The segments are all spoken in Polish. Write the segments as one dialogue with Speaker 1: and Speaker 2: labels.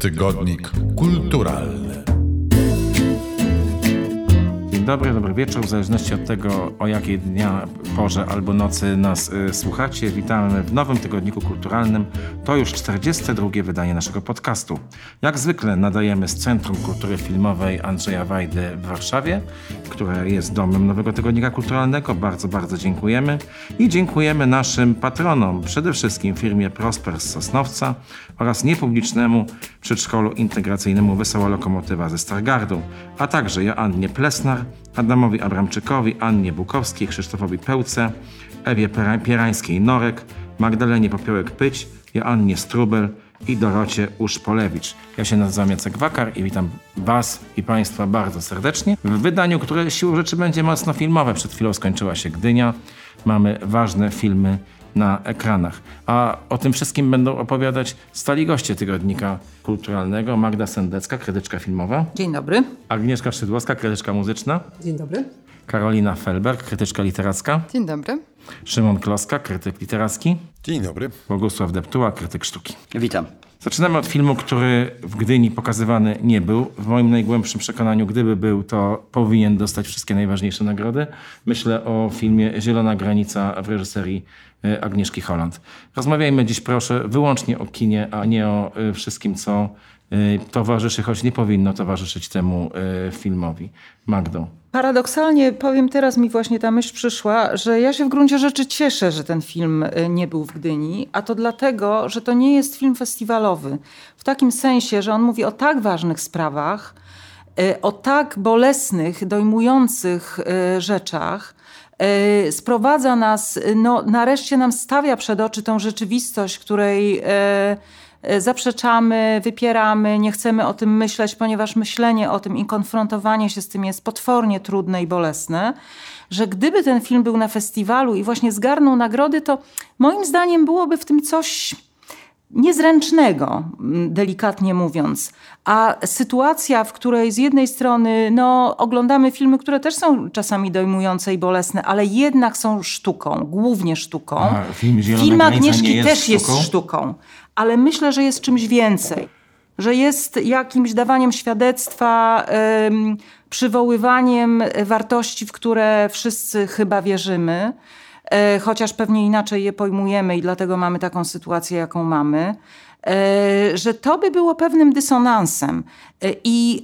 Speaker 1: Tygodnik Kulturalny.
Speaker 2: Dobry, dobry wieczór, w zależności od tego, o jakiej dnia, porze albo nocy nas y, słuchacie. Witamy w nowym Tygodniku Kulturalnym. To już 42. wydanie naszego podcastu. Jak zwykle nadajemy z Centrum Kultury Filmowej Andrzeja Wajdy w Warszawie, które jest domem Nowego Tygodnika Kulturalnego. Bardzo, bardzo dziękujemy. I dziękujemy naszym patronom, przede wszystkim firmie Prosper z Sosnowca oraz niepublicznemu przedszkolu integracyjnemu Wesoła Lokomotywa ze Stargardu, a także Joannie Plesnar, Adamowi Abramczykowi, Annie Bukowskiej, Krzysztofowi Pełce, Ewie Pierańskiej-Norek, Magdalenie Popiołek-Pyć, Joannie Strubel i Dorocie Uszpolewicz. Ja się nazywam Jacek Wakar i witam Was i Państwa bardzo serdecznie w wydaniu, które siłą rzeczy będzie mocno filmowe. Przed chwilą skończyła się Gdynia. Mamy ważne filmy na ekranach. A o tym wszystkim będą opowiadać stali goście Tygodnika Kulturalnego. Magda Sendecka, krytyczka filmowa.
Speaker 3: Dzień dobry.
Speaker 2: Agnieszka Szydłowska, krytyczka muzyczna.
Speaker 4: Dzień dobry.
Speaker 2: Karolina Felberg, krytyczka literacka.
Speaker 5: Dzień dobry.
Speaker 2: Szymon Kloska, krytyk literacki.
Speaker 1: Dzień dobry.
Speaker 2: Bogusław Deptuła, krytyk sztuki.
Speaker 6: Witam.
Speaker 2: Zaczynamy od filmu, który w Gdyni pokazywany nie był. W moim najgłębszym przekonaniu, gdyby był, to powinien dostać wszystkie najważniejsze nagrody. Myślę o filmie Zielona Granica w reżyserii Agnieszki Holland. Rozmawiajmy dziś proszę wyłącznie o kinie, a nie o e, wszystkim, co e, towarzyszy, choć nie powinno towarzyszyć temu filmowi. Magdo.
Speaker 3: Paradoksalnie powiem, teraz mi właśnie ta myśl przyszła, że ja się w gruncie rzeczy cieszę, że ten film nie był w Gdyni, a to dlatego, że to nie jest film festiwalowy. W takim sensie, że on mówi o tak ważnych sprawach, o tak bolesnych, dojmujących rzeczach, sprowadza nas, no nareszcie nam stawia przed oczy tą rzeczywistość, której zaprzeczamy, wypieramy, nie chcemy o tym myśleć, ponieważ myślenie o tym i konfrontowanie się z tym jest potwornie trudne i bolesne, że gdyby ten film był na festiwalu i właśnie zgarnął nagrody, to moim zdaniem byłoby w tym coś niezręcznego, delikatnie mówiąc. A sytuacja, w której z jednej strony no, oglądamy filmy, które też są czasami dojmujące i bolesne, ale jednak są sztuką, głównie sztuką.
Speaker 2: A, film,
Speaker 3: film Agnieszki
Speaker 2: jest
Speaker 3: też
Speaker 2: sztuką?
Speaker 3: jest sztuką, ale myślę, że jest czymś więcej. Że jest jakimś dawaniem świadectwa, przywoływaniem wartości, w które wszyscy chyba wierzymy chociaż pewnie inaczej je pojmujemy i dlatego mamy taką sytuację, jaką mamy, że to by było pewnym dysonansem. I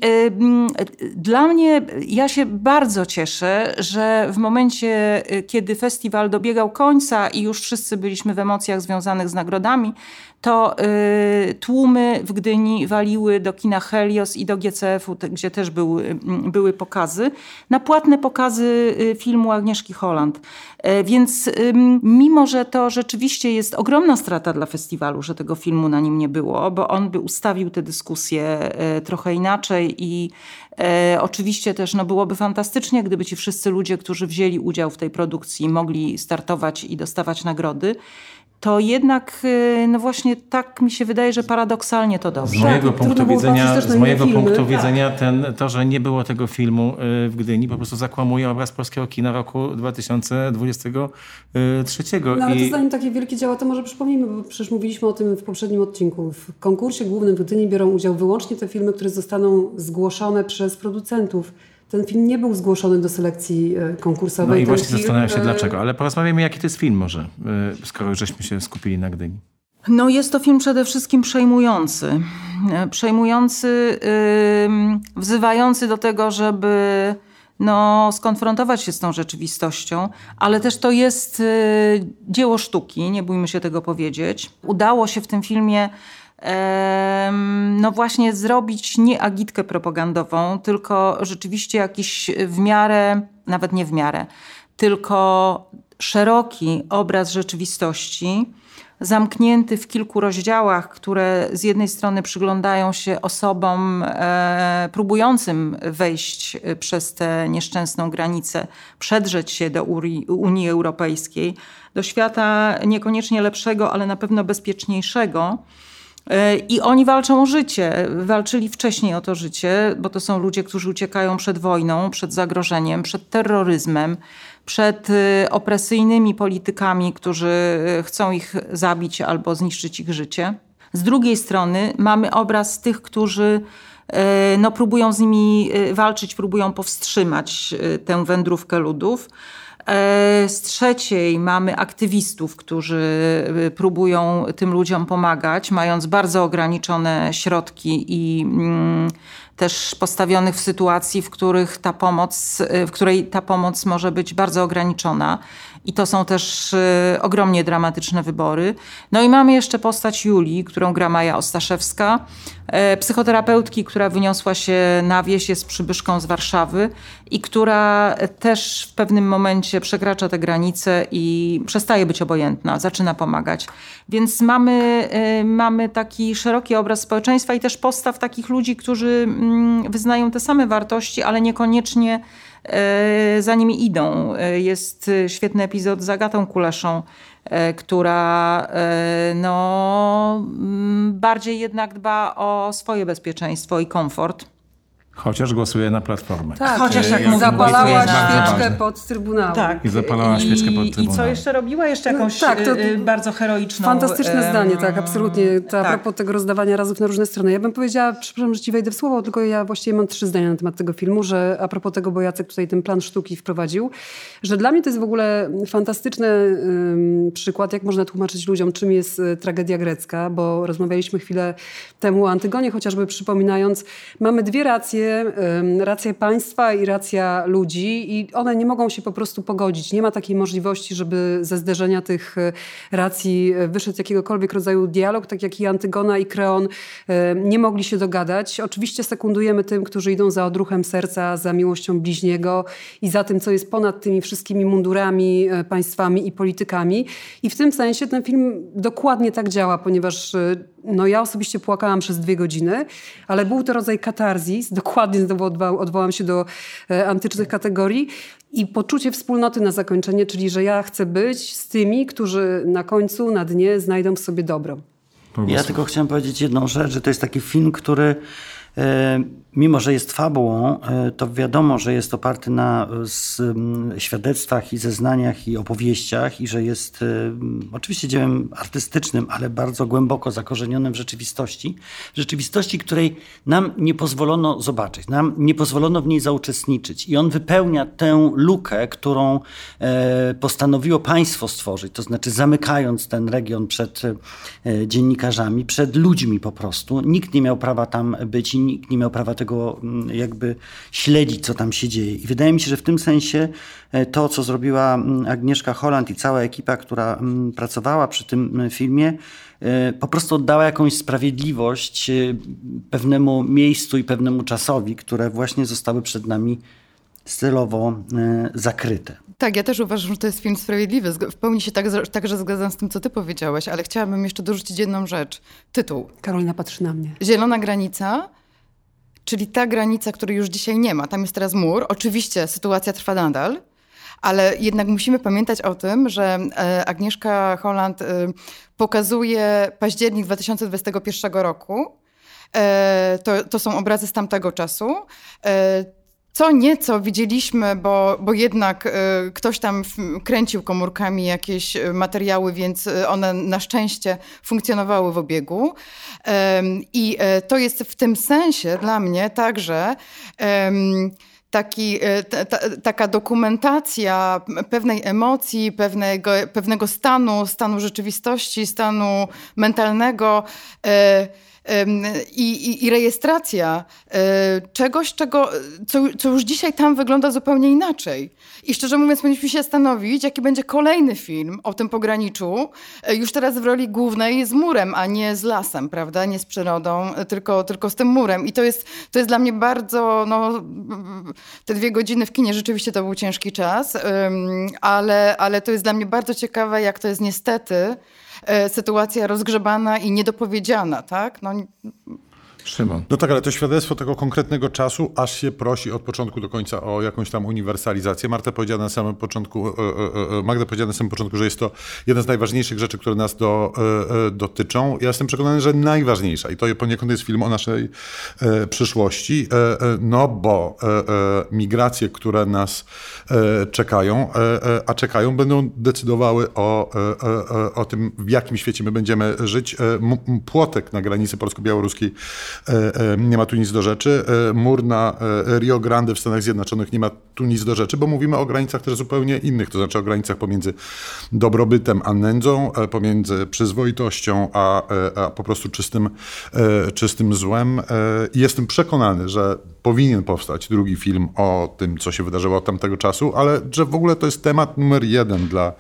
Speaker 3: dla mnie, ja się bardzo cieszę, że w momencie, kiedy festiwal dobiegał końca i już wszyscy byliśmy w emocjach związanych z nagrodami, to tłumy w Gdyni waliły do kina Helios i do GCF-u, gdzie też były, były pokazy, na płatne pokazy filmu Agnieszki Holland. Więc mimo, że to rzeczywiście jest ogromna strata dla festiwalu, że tego filmu na nim nie było, bo on by ustawił tę dyskusję trochę inaczej i oczywiście też no, byłoby fantastycznie, gdyby ci wszyscy ludzie, którzy wzięli udział w tej produkcji mogli startować i dostawać nagrody to jednak, no właśnie tak mi się wydaje, że paradoksalnie to dobrze.
Speaker 2: Z mojego
Speaker 4: Tak,
Speaker 2: punktu widzenia, z mojego
Speaker 4: filmy,
Speaker 2: punktu
Speaker 4: tak.
Speaker 2: widzenia ten, to, że nie było tego filmu y, w Gdyni, po prostu zakłamuje obraz polskiego kina roku 2023.
Speaker 4: No, ale to
Speaker 2: I
Speaker 4: zanim takie wielkie dzieła, to może przypomnijmy, bo przecież mówiliśmy o tym w poprzednim odcinku. W konkursie głównym w Gdyni biorą udział wyłącznie te filmy, które zostaną zgłoszone przez producentów. Ten film nie był zgłoszony do selekcji e, konkursowej.
Speaker 2: no i
Speaker 4: Ten
Speaker 2: właśnie
Speaker 4: film,
Speaker 2: zastanawiam się
Speaker 4: e,
Speaker 2: dlaczego. Ale porozmawiamy, jaki to jest film może, y, skoro żeśmy się skupili na Gdyni.
Speaker 3: No jest to film przede wszystkim przejmujący. E, Przejmujący, ym, wzywający do tego, żeby no, skonfrontować się z tą rzeczywistością, ale też to jest y, dzieło sztuki, nie bójmy się tego powiedzieć. Udało się w tym filmie no właśnie zrobić nie agitkę propagandową, tylko rzeczywiście jakiś w miarę, nawet nie w miarę, tylko szeroki obraz rzeczywistości, zamknięty w kilku rozdziałach, które z jednej strony przyglądają się osobom e, próbującym wejść e, przez tę nieszczęsną granicę, przedrzeć się do Unii Europejskiej, do świata niekoniecznie lepszego, ale na pewno bezpieczniejszego. E, I oni walczą o życie. Walczyli wcześniej o to życie, bo to są ludzie, którzy uciekają przed wojną, przed zagrożeniem, przed terroryzmem, przed y, opresyjnymi politykami, którzy y, chcą ich zabić albo zniszczyć ich życie. Z drugiej strony mamy obraz tych, którzy e, no, próbują z nimi e, walczyć, próbują powstrzymać e, tę wędrówkę ludów. Z trzeciej mamy aktywistów, którzy próbują tym ludziom pomagać, mając bardzo ograniczone środki i mm, też postawionych w sytuacji, w, których ta pomoc, w której ta pomoc może być bardzo ograniczona. I to są też ogromnie dramatyczne wybory. No i mamy jeszcze postać Julii, którą gra Maja Ostaszewska, e, psychoterapeutki, która wyniosła się na wieś, jest przybyszką z Warszawy i która też w pewnym momencie przekracza te granice i przestaje być obojętna, zaczyna pomagać. Więc mamy, y, mamy taki szeroki obraz społeczeństwa i też postaw takich ludzi, którzy mm, wyznają te same wartości, ale niekoniecznie E, za nimi idą. E, jest świetny epizod z Agatą Kuleszą, e, która no, bardziej jednak dba o swoje bezpieczeństwo i komfort.
Speaker 2: Chociaż głosuje na Platformę.
Speaker 4: Tak, chociaż jak, jak zapalała świeczkę pod Trybunałem.
Speaker 2: Tak. I zapalała świeczkę pod Trybunałem.
Speaker 3: I co jeszcze robiła? Jeszcze no jakąś no, tak, to bardzo heroiczną...
Speaker 4: Fantastyczne zdanie, tak, absolutnie. To tak. A propos tego rozdawania razów na różne strony. Ja bym powiedziała, przepraszam, że ci wejdę w słowo, tylko ja właściwie mam trzy zdania na temat tego filmu, że a propos tego, bo Jacek tutaj ten plan sztuki wprowadził, że dla mnie to jest w ogóle fantastyczny um, przykład, jak można tłumaczyć ludziom, czym jest e, tragedia grecka, bo rozmawialiśmy chwilę temu o Antygonie, chociażby przypominając, mamy dwie racje racja państwa i racja ludzi i one nie mogą się po prostu pogodzić. Nie ma takiej możliwości, żeby ze zderzenia tych e, racji e, wyszedł jakiegokolwiek rodzaju dialog, tak jak i Antygona i Kreon nie mogli się dogadać. Oczywiście sekundujemy tym, którzy idą za odruchem serca, za miłością bliźniego i za tym, co jest ponad tymi wszystkimi mundurami, e, państwami i politykami. I w tym sensie ten film dokładnie tak działa, ponieważ no ja osobiście płakałam przez dwie godziny, ale był to rodzaj katarzis, dokładnie znowu odwołam się do e, antycznych kategorii i poczucie wspólnoty na zakończenie, czyli że ja chcę być z tymi, którzy na końcu, na dnie znajdą w sobie dobro.
Speaker 5: Ja tylko chciałem powiedzieć jedną rzecz, że to jest taki film, który mimo że jest fabułą, e, to wiadomo, że jest oparty na świadectwach i zeznaniach i opowieściach i że jest e, oczywiście dziełem artystycznym, ale bardzo głęboko zakorzenionym w rzeczywistości. Rzeczywistości, której nam nie pozwolono zobaczyć, nam nie pozwolono w niej zauczestniczyć. I on wypełnia tę lukę, którą e, postanowiło państwo stworzyć, to znaczy zamykając ten region przed dziennikarzami, przed ludźmi po prostu. Nikt nie miał prawa tam być i nikt nie miał prawa tego mm, jakby śledzić, co tam się dzieje. I wydaje mi się, że w tym sensie e, to, co zrobiła mm, Agnieszka Holland i cała ekipa, która mm, pracowała przy tym filmie, e, po prostu oddała jakąś sprawiedliwość e, pewnemu miejscu i pewnemu czasowi, które właśnie zostały przed nami stylowo zakryte.
Speaker 6: Tak, ja też uważam, że to jest film sprawiedliwy. W pełni się tak, także zgadzam z tym, co ty powiedziałeś, ale chciałabym jeszcze dorzucić jedną rzecz. Tytuł.
Speaker 4: Karolina patrzy na mnie.
Speaker 6: Zielona granica czyli ta granica, której już dzisiaj nie ma. Tam jest teraz mur. Oczywiście sytuacja trwa nadal, ale jednak musimy pamiętać o tym, że e, Agnieszka Holland e, pokazuje październik 2021 roku. E, to, to są obrazy z tamtego czasu. Co nieco widzieliśmy, bo, bo jednak y, ktoś tam kręcił komórkami jakieś y, materiały, więc y, one na szczęście funkcjonowały w obiegu. Y, I to jest w tym sensie dla mnie także taki, taka dokumentacja pewnej emocji, pewnego, pewnego stanu, stanu rzeczywistości, stanu mentalnego i, i, i rejestracja e, czegoś, czego, co, co już dzisiaj tam wygląda zupełnie inaczej. I szczerze mówiąc, powinniśmy się zastanowić, jaki będzie kolejny film o tym pograniczu, e, już teraz w roli głównej z murem, a nie z lasem, prawda? Nie z przyrodą, e, tylko, tylko z tym murem. I to jest, to jest dla mnie bardzo, no, te dwie godziny w kinie rzeczywiście to był ciężki czas, ale, ale to jest dla mnie bardzo ciekawe, jak to jest niestety sytuacja rozgrzebana i niedopowiedziana, tak? No,
Speaker 2: Szymon.
Speaker 1: No tak, ale to świadectwo tego konkretnego czasu aż się prosi od początku do końca o jakąś tam uniwersalizację. Marta powiedziała na samym początku, e, e, e, Magda powiedziała na samym początku, że jest to jedna z najważniejszych rzeczy, które nas do, dotyczą. Ja jestem przekonany, że najważniejsza i to poniekąd jest film o naszej przyszłości, no bo migracje, które nas czekają, a czekają, będą decydowały o, o tym, w jakim świecie my będziemy żyć. Płotek na granicy polsko-białoruskiej nie ma tu nic do rzeczy. E, mur na Rio Grande w Stanach Zjednoczonych nie ma tu nic do rzeczy, bo mówimy o granicach też zupełnie innych, to znaczy o granicach pomiędzy dobrobytem a nędzą, pomiędzy przyzwoitością a, a po prostu czystym, czystym złem. Jestem przekonany, że powinien powstać drugi film o tym, co się wydarzyło od tamtego czasu, ale że w ogóle to jest temat numer jeden dla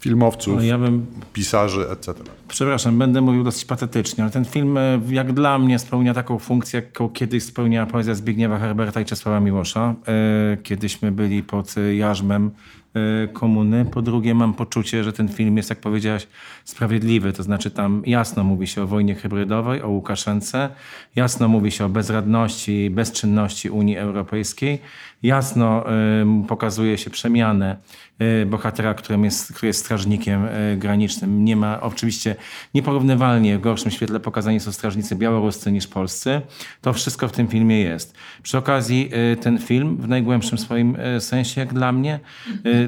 Speaker 1: filmowców, no ja bym... pisarzy, etc.
Speaker 2: Przepraszam, będę mówił dosyć patetycznie, ale ten film jak dla mnie spełnia taką funkcję, jaką kiedyś spełniała poezja Zbigniewa Herberta i Czesława Miłosza. E, kiedyśmy byli pod jarzmem e, komuny. Po drugie, mam poczucie, że ten film jest, jak powiedziałaś, sprawiedliwy. To znaczy, tam jasno mówi się o wojnie hybrydowej, o Łukaszence, jasno mówi się o bezradności, bezczynności Unii Europejskiej, jasno pokazuje się przemianę y, bohatera, którym jest, który jest strażnikiem y, granicznym. Nie ma oczywiście nieporównywalnie w gorszym świetle pokazani są strażnicy białoruscy niż polscy. To wszystko w tym filmie jest. Przy okazji y, ten film w najgłębszym swoim sensie, jak dla mnie,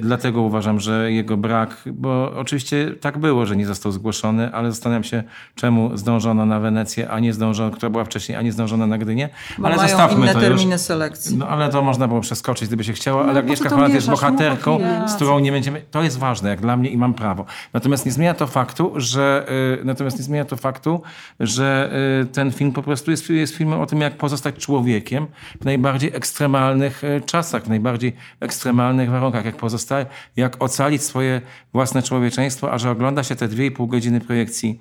Speaker 2: dlatego uważam, że jego brak, bo oczywiście tak było, że nie został zgłoszony, ale zastanawiam się, czemu zdążono na Wenecję, a nie zdążono, która była wcześniej, a nie zdążono na Gdynię.
Speaker 3: Ale mają zostawmy inne to terminy już. selekcji.
Speaker 2: No ale to można było przeskoczyć, gdyby się chciało, ale no, Agnieszka Holland jest bohaterką, z którą nie będziemy... To jest ważne, jak dla mnie i mam prawo. Natomiast nie zmienia to faktu, że... Yy, natomiast nie zmienia to faktu, że yy, ten film po prostu jest, jest filmem o tym, jak pozostać człowiekiem w najbardziej ekstremalnych yy, czasach, w najbardziej ekstremalnych warunkach, jak pozostać, jak ocalić swoje własne człowieczeństwo, a że ogląda się te dwie i pół godziny projekcji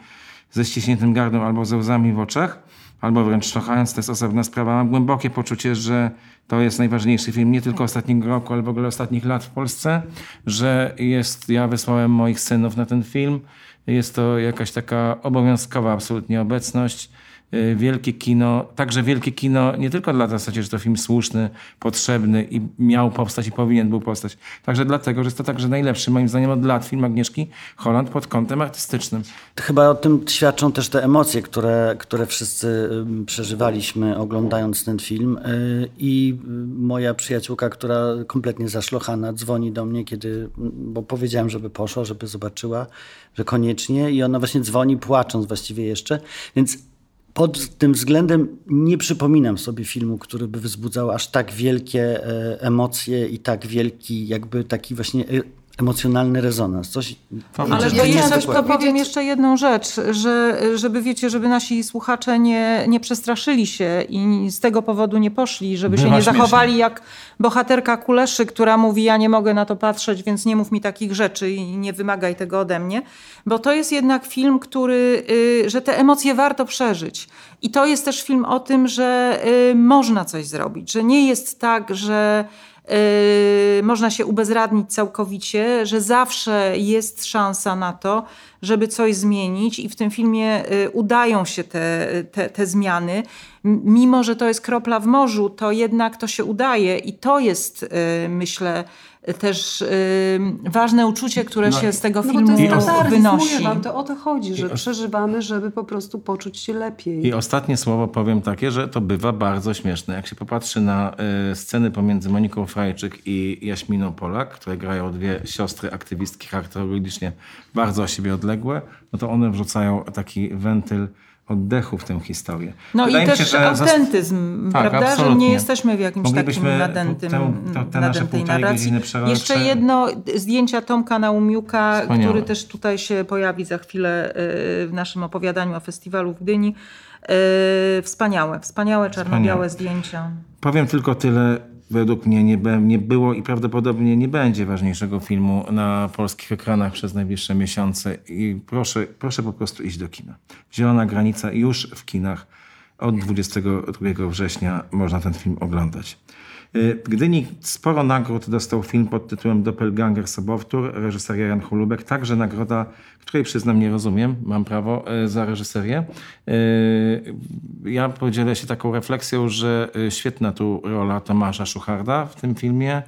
Speaker 2: ze ściśniętym gardłem albo ze łzami w oczach, albo wręcz szlochając, to jest osobna sprawa. Mam głębokie poczucie, że to jest najważniejszy film nie tylko ostatniego roku, ale w ogóle ostatnich lat w Polsce, że jest, ja wysłałem moich synów na ten film. Jest to jakaś taka obowiązkowa absolutnie obecność. Y, wielkie kino, także wielkie kino nie tylko dla zasadzie, że to film słuszny, potrzebny i miał powstać i powinien był powstać, także dlatego, że jest to także najlepszy moim zdaniem od lat film Agnieszki Holland pod kątem artystycznym.
Speaker 5: Chyba o tym świadczą też te emocje, które, które wszyscy przeżywaliśmy oglądając ten film. Y, i moja przyjaciółka, która kompletnie zaszlochana dzwoni do mnie, kiedy, bo powiedziałem, żeby poszła, żeby zobaczyła, że koniecznie. I ona właśnie dzwoni płacząc właściwie jeszcze, więc pod tym względem nie przypominam sobie filmu, który by wzbudzał aż tak wielkie e, emocje i tak wielki, jakby taki właśnie e, emocjonalny rezonans. Coś,
Speaker 3: Ale ja jeszcze powiem jeszcze jedną rzecz, że żeby wiecie, żeby nasi słuchacze nie, nie przestraszyli się i z tego powodu nie poszli, żeby Bywa się nie śmiesznie. zachowali jak bohaterka Kuleszy, która mówi ja nie mogę na to patrzeć, więc nie mów mi takich rzeczy i nie wymagaj tego ode mnie. Bo to jest jednak film, który, y, że te emocje warto przeżyć. I to jest też film o tym, że y, można coś zrobić, że nie jest tak, że można się ubezradnić całkowicie, że zawsze jest szansa na to, żeby coś zmienić i w tym filmie yy, udają się te, te, te zmiany. Mimo, że to jest kropla w morzu, to jednak to się udaje i to jest, yy, myślę, też ważne uczucie, które no, się z tego filmu no to jest wynosi. Mówię
Speaker 4: wam, to o to chodzi, że przeżywamy, żeby po prostu poczuć się lepiej.
Speaker 2: I ostatnie słowo powiem takie, że to bywa bardzo śmieszne. Jak się popatrzy na y, sceny pomiędzy Moniką Frajczyk i Jaśminą Polak, które grają dwie siostry aktywistki charakterologicznie bardzo od siebie odległe, no to one wrzucają taki wentyl oddechu w tę historię.
Speaker 3: No Wydaje i też się, autentyzm, tak, prawda? Absolutnie. Że nie jesteśmy w jakimś takim nadętym, tę, tę, tę nadętej narracji. Jeszcze jedno, zdjęcia Tomka Naumiuka, Wspaniałe. który też tutaj się pojawi za chwilę y, w naszym opowiadaniu o festiwalu w Gdyni. Y, wspaniałe, wspaniałe czarno-białe zdjęcia.
Speaker 2: Powiem tylko tyle według mnie nie, nie było i prawdopodobnie nie będzie ważniejszego filmu na polskich ekranach przez najbliższe miesiące. I proszę, proszę po prostu iść do kina. Zielona granica już w kinach. Od 22 września można ten film oglądać. W Gdyni sporo nagród dostał film pod tytułem Doppelganger Sobowtór, reżyseria Jan Holubek. Także nagroda, której przyznam nie rozumiem, mam prawo za reżyserię. Ja podzielę się taką refleksją, że świetna tu rola Tomasza Szucharda w tym filmie.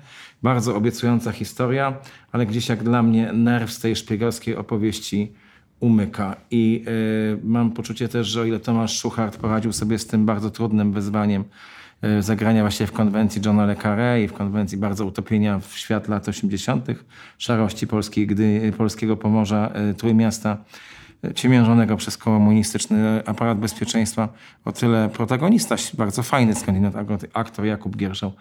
Speaker 2: Bardzo obiecująca historia, ale gdzieś jak dla mnie nerw z tej szpiegowskiej opowieści umyka. I y, mam poczucie też, że o ile Tomasz Szuchart poradził sobie z tym bardzo trudnym wyzwaniem y, zagrania właśnie w konwencji Johna Le Carré i w konwencji bardzo utopienia w świat lat 80., szarości polskiej, gdy, polskiego Pomorza, y, Trójmiasta, y, ciemiężonego przez komunistyczny aparat bezpieczeństwa, o tyle protagonista, bardzo fajny skądinąd aktor Jakub Gierszał,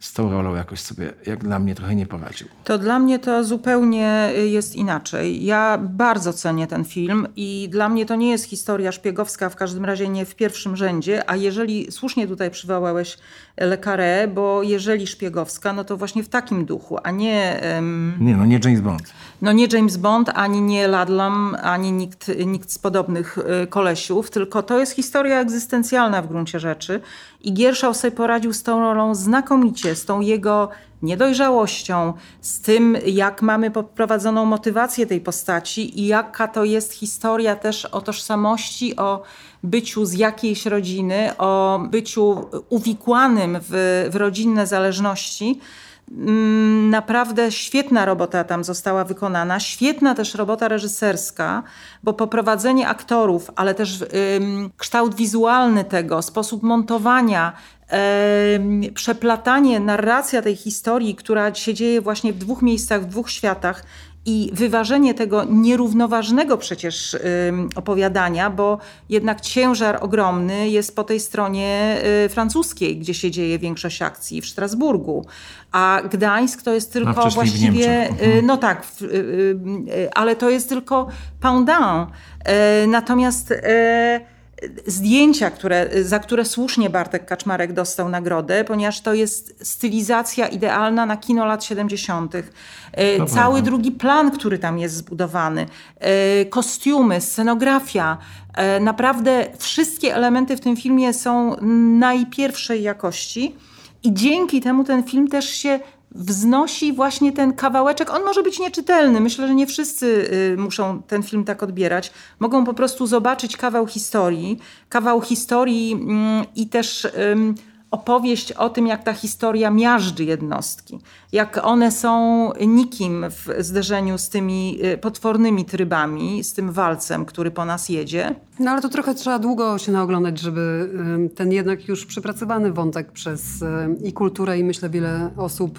Speaker 2: z tą rolą jakoś sobie, jak dla mnie, trochę nie poradził.
Speaker 3: To dla mnie to zupełnie jest inaczej. Ja bardzo cenię ten film i dla mnie to nie jest historia szpiegowska, w każdym razie nie w pierwszym rzędzie, a jeżeli słusznie tutaj przywołałeś Le Carré, bo jeżeli szpiegowska, no to właśnie w takim duchu, a nie... Um,
Speaker 2: nie, no nie James Bond.
Speaker 3: No nie James Bond, ani nie Ladlam, ani nikt, nikt z podobnych y, kolesiów, tylko to jest historia egzystencjalna w gruncie rzeczy i Gierszał sobie poradził z tą rolą znakomicie, z tą jego niedojrzałością, z tym, jak mamy poprowadzoną motywację tej postaci i jaka to jest historia też o tożsamości, o byciu z jakiejś rodziny, o byciu uwikłanym w, w rodzinne zależności. Mm, naprawdę świetna robota tam została wykonana, świetna też robota reżyserska, bo poprowadzenie aktorów, ale też ym, kształt wizualny tego, sposób montowania, przeplatanie, narracja tej historii, która się dzieje właśnie w dwóch miejscach, w dwóch światach i wyważenie tego nierównoważnego przecież opowiadania, bo jednak ciężar ogromny jest po tej stronie y, francuskiej, gdzie się dzieje większość akcji w Strasburgu. A Gdańsk to jest tylko
Speaker 2: no,
Speaker 3: właściwie,
Speaker 2: mhm.
Speaker 3: no tak, y, y, ale to jest tylko pendant. Natomiast zdjęcia, które, za które słusznie Bartek Kaczmarek dostał nagrodę, ponieważ to jest stylizacja idealna na kino lat 70. E, Cały prawda. drugi plan, który tam jest zbudowany, e, kostiumy, scenografia, e, naprawdę wszystkie elementy w tym filmie są najpierwszej jakości. I dzięki temu ten film też się wznosi właśnie ten kawałeczek. On może być nieczytelny. Myślę, że nie wszyscy y, muszą ten film tak odbierać. Mogą po prostu zobaczyć kawał historii, kawał historii mm, i też opowieść o tym, jak ta historia miażdży jednostki, jak one są nikim w zderzeniu z tymi y, potwornymi trybami, z tym walcem, który po nas jedzie.
Speaker 4: No ale to trochę trzeba długo się naoglądać, żeby ten jednak już przepracowany wątek przez i kulturę i myślę wiele osób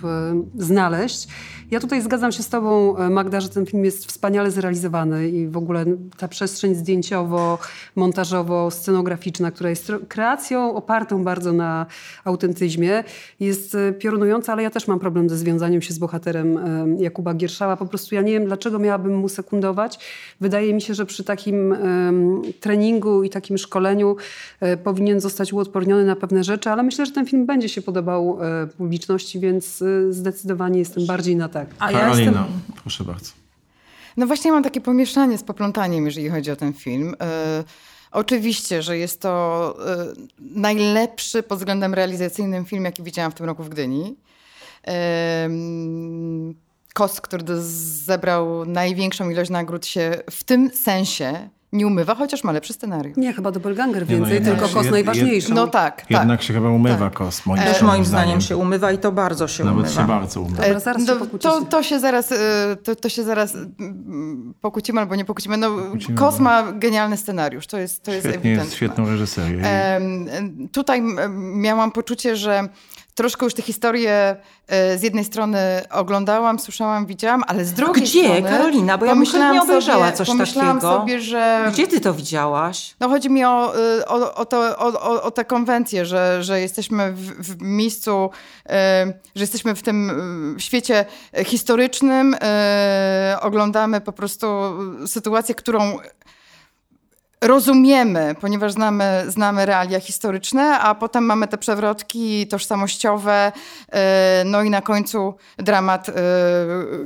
Speaker 4: znaleźć. Ja tutaj zgadzam się z tobą, Magda, że ten film jest wspaniale zrealizowany i w ogóle ta przestrzeń zdjęciowo, montażowo, scenograficzna, która jest kreacją opartą bardzo na autentyzmie, jest e, piorunująca, ale ja też mam problem ze związaniem się z bohaterem Jakuba Gierszała. Po prostu ja nie wiem, dlaczego miałabym mu sekundować. Wydaje mi się, że przy takim treningu i takim szkoleniu e, powinien zostać uodporniony na pewne rzeczy, ale myślę, że ten film będzie się podobał e, publiczności, więc zdecydowanie jestem bardziej na tak.
Speaker 2: A ja Karolina, jestem... proszę bardzo.
Speaker 6: No właśnie mam takie pomieszanie z poplątaniem, jeżeli chodzi o ten film. Oczywiście, że jest to y, najlepszy pod względem realizacyjnym film, jaki widziałam w tym roku w Gdyni. Kos, który zebrał największą ilość nagród się w tym sensie nie umywa, chociaż ma lepszy scenariusz.
Speaker 4: Nie, chyba Doppelganger więcej, no, tylko Kos najważniejszy.
Speaker 6: No tak,
Speaker 2: Jednak
Speaker 6: tak.
Speaker 2: się chyba umywa tak. Kos, moim
Speaker 3: Też moim zdaniem się umywa i to bardzo się
Speaker 2: Nawet
Speaker 3: umywa.
Speaker 2: się bardzo umywa.
Speaker 6: Dobra, zaraz no, to, to, się zaraz, y, to, to się zaraz mm, pokłócimy albo nie pokłócimy. No, pokłócimy, Kos ma genialny scenariusz, to jest, to jest ewidentne.
Speaker 2: jest świetną reżyserię.
Speaker 6: tutaj miałam poczucie, że troszkę już tę historię e, z jednej strony oglądałam, słyszałam, widziałam, ale z drugiej
Speaker 3: Gdzie,
Speaker 6: strony...
Speaker 3: Gdzie, Karolina? Bo ja myślałam nie obejrzała
Speaker 6: sobie,
Speaker 3: coś
Speaker 6: pomyślałam
Speaker 3: takiego.
Speaker 6: sobie, że...
Speaker 3: Gdzie ty to widziałaś?
Speaker 6: No chodzi mi o, y, o, o, to, o, o tę konwencję, że, że jesteśmy w, w miejscu, e, że jesteśmy w tym świecie historycznym, e, oglądamy po prostu sytuację, którą rozumiemy, ponieważ znamy, znamy realia historyczne, a potem mamy te przewrotki tożsamościowe, e, no i na końcu dramat e,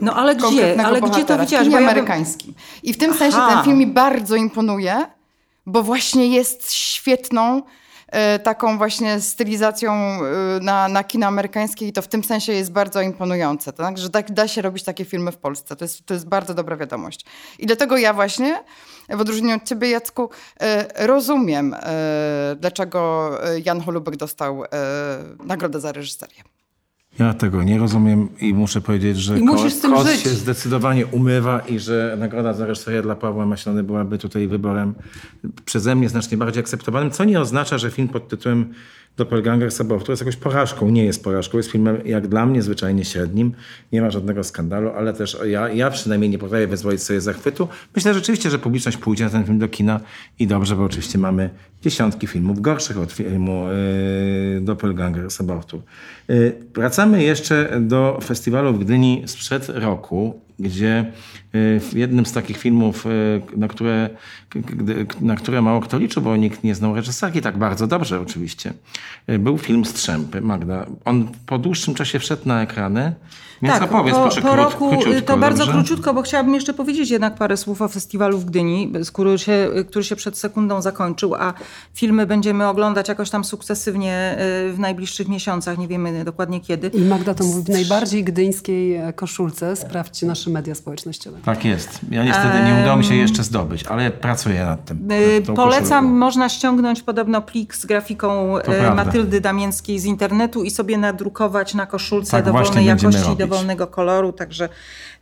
Speaker 3: No ale gdzie? Ale gdzie to widziałaś?
Speaker 6: W amerykańskim. I w tym Aha. sensie ten film mi bardzo imponuje, bo właśnie jest świetną e, taką właśnie stylizacją na, na kino amerykańskie i to w tym sensie jest bardzo imponujące, tak? że tak, da się robić takie filmy w Polsce. To jest, to jest bardzo dobra wiadomość. I dlatego ja właśnie, w odróżnieniu od ciebie Jacku, e, rozumiem, e, dlaczego Jan Holubek dostał e, nagrodę za reżyserię.
Speaker 2: Ja tego nie rozumiem i muszę powiedzieć, że
Speaker 4: I musisz z tym
Speaker 2: kos
Speaker 4: żyć.
Speaker 2: się zdecydowanie umywa i że nagroda za reżyserię dla Pawła Maślony byłaby tutaj wyborem przeze mnie znacznie bardziej akceptowanym, co nie oznacza, że film pod tytułem Doppelganger Sabortu jest jakąś porażką. Nie jest porażką, jest filmem jak dla mnie zwyczajnie średnim. Nie ma żadnego skandalu, ale też ja, ja przynajmniej nie potrafię wyzwolić sobie zachwytu. Myślę rzeczywiście, że publiczność pójdzie na ten film do kina i dobrze, bo oczywiście mamy dziesiątki filmów gorszych od filmu yy, Doppelganger Sabortu. Yy, wracamy jeszcze do festiwalu w Gdyni sprzed roku, gdzie w jednym z takich filmów, y, na które, na które mało kto liczył, bo nikt nie znał reżyserki tak bardzo dobrze oczywiście, y, był film Strzępy. Magda, on po dłuższym czasie wszedł na ekrany, więc
Speaker 3: tak,
Speaker 2: opowiedz
Speaker 3: po,
Speaker 2: proszę
Speaker 3: po
Speaker 2: krót,
Speaker 3: roku, to bardzo
Speaker 2: dobrze?
Speaker 3: króciutko, bo chciałabym jeszcze powiedzieć jednak parę słów o festiwalu w Gdyni, który się, który się przed sekundą zakończył, a filmy będziemy oglądać jakoś tam sukcesywnie y, w najbliższych miesiącach, nie wiemy dokładnie kiedy.
Speaker 4: I Magda to mówi w najbardziej gdyńskiej e, koszulce. Sprawdźcie nasze media społecznościowe.
Speaker 2: Tak jest. Ja niestety nie udało mi się jeszcze zdobyć, ale pracuję nad tym.
Speaker 3: Y,
Speaker 2: nad
Speaker 3: Polecam,
Speaker 2: koszulką.
Speaker 3: można ściągnąć podobno plik z grafiką
Speaker 2: To
Speaker 3: y,
Speaker 2: prawda.
Speaker 3: Matyldy Damięckiej z internetu i sobie nadrukować na koszulce
Speaker 2: Tak
Speaker 3: dowolnej jakości dowolnego koloru, także,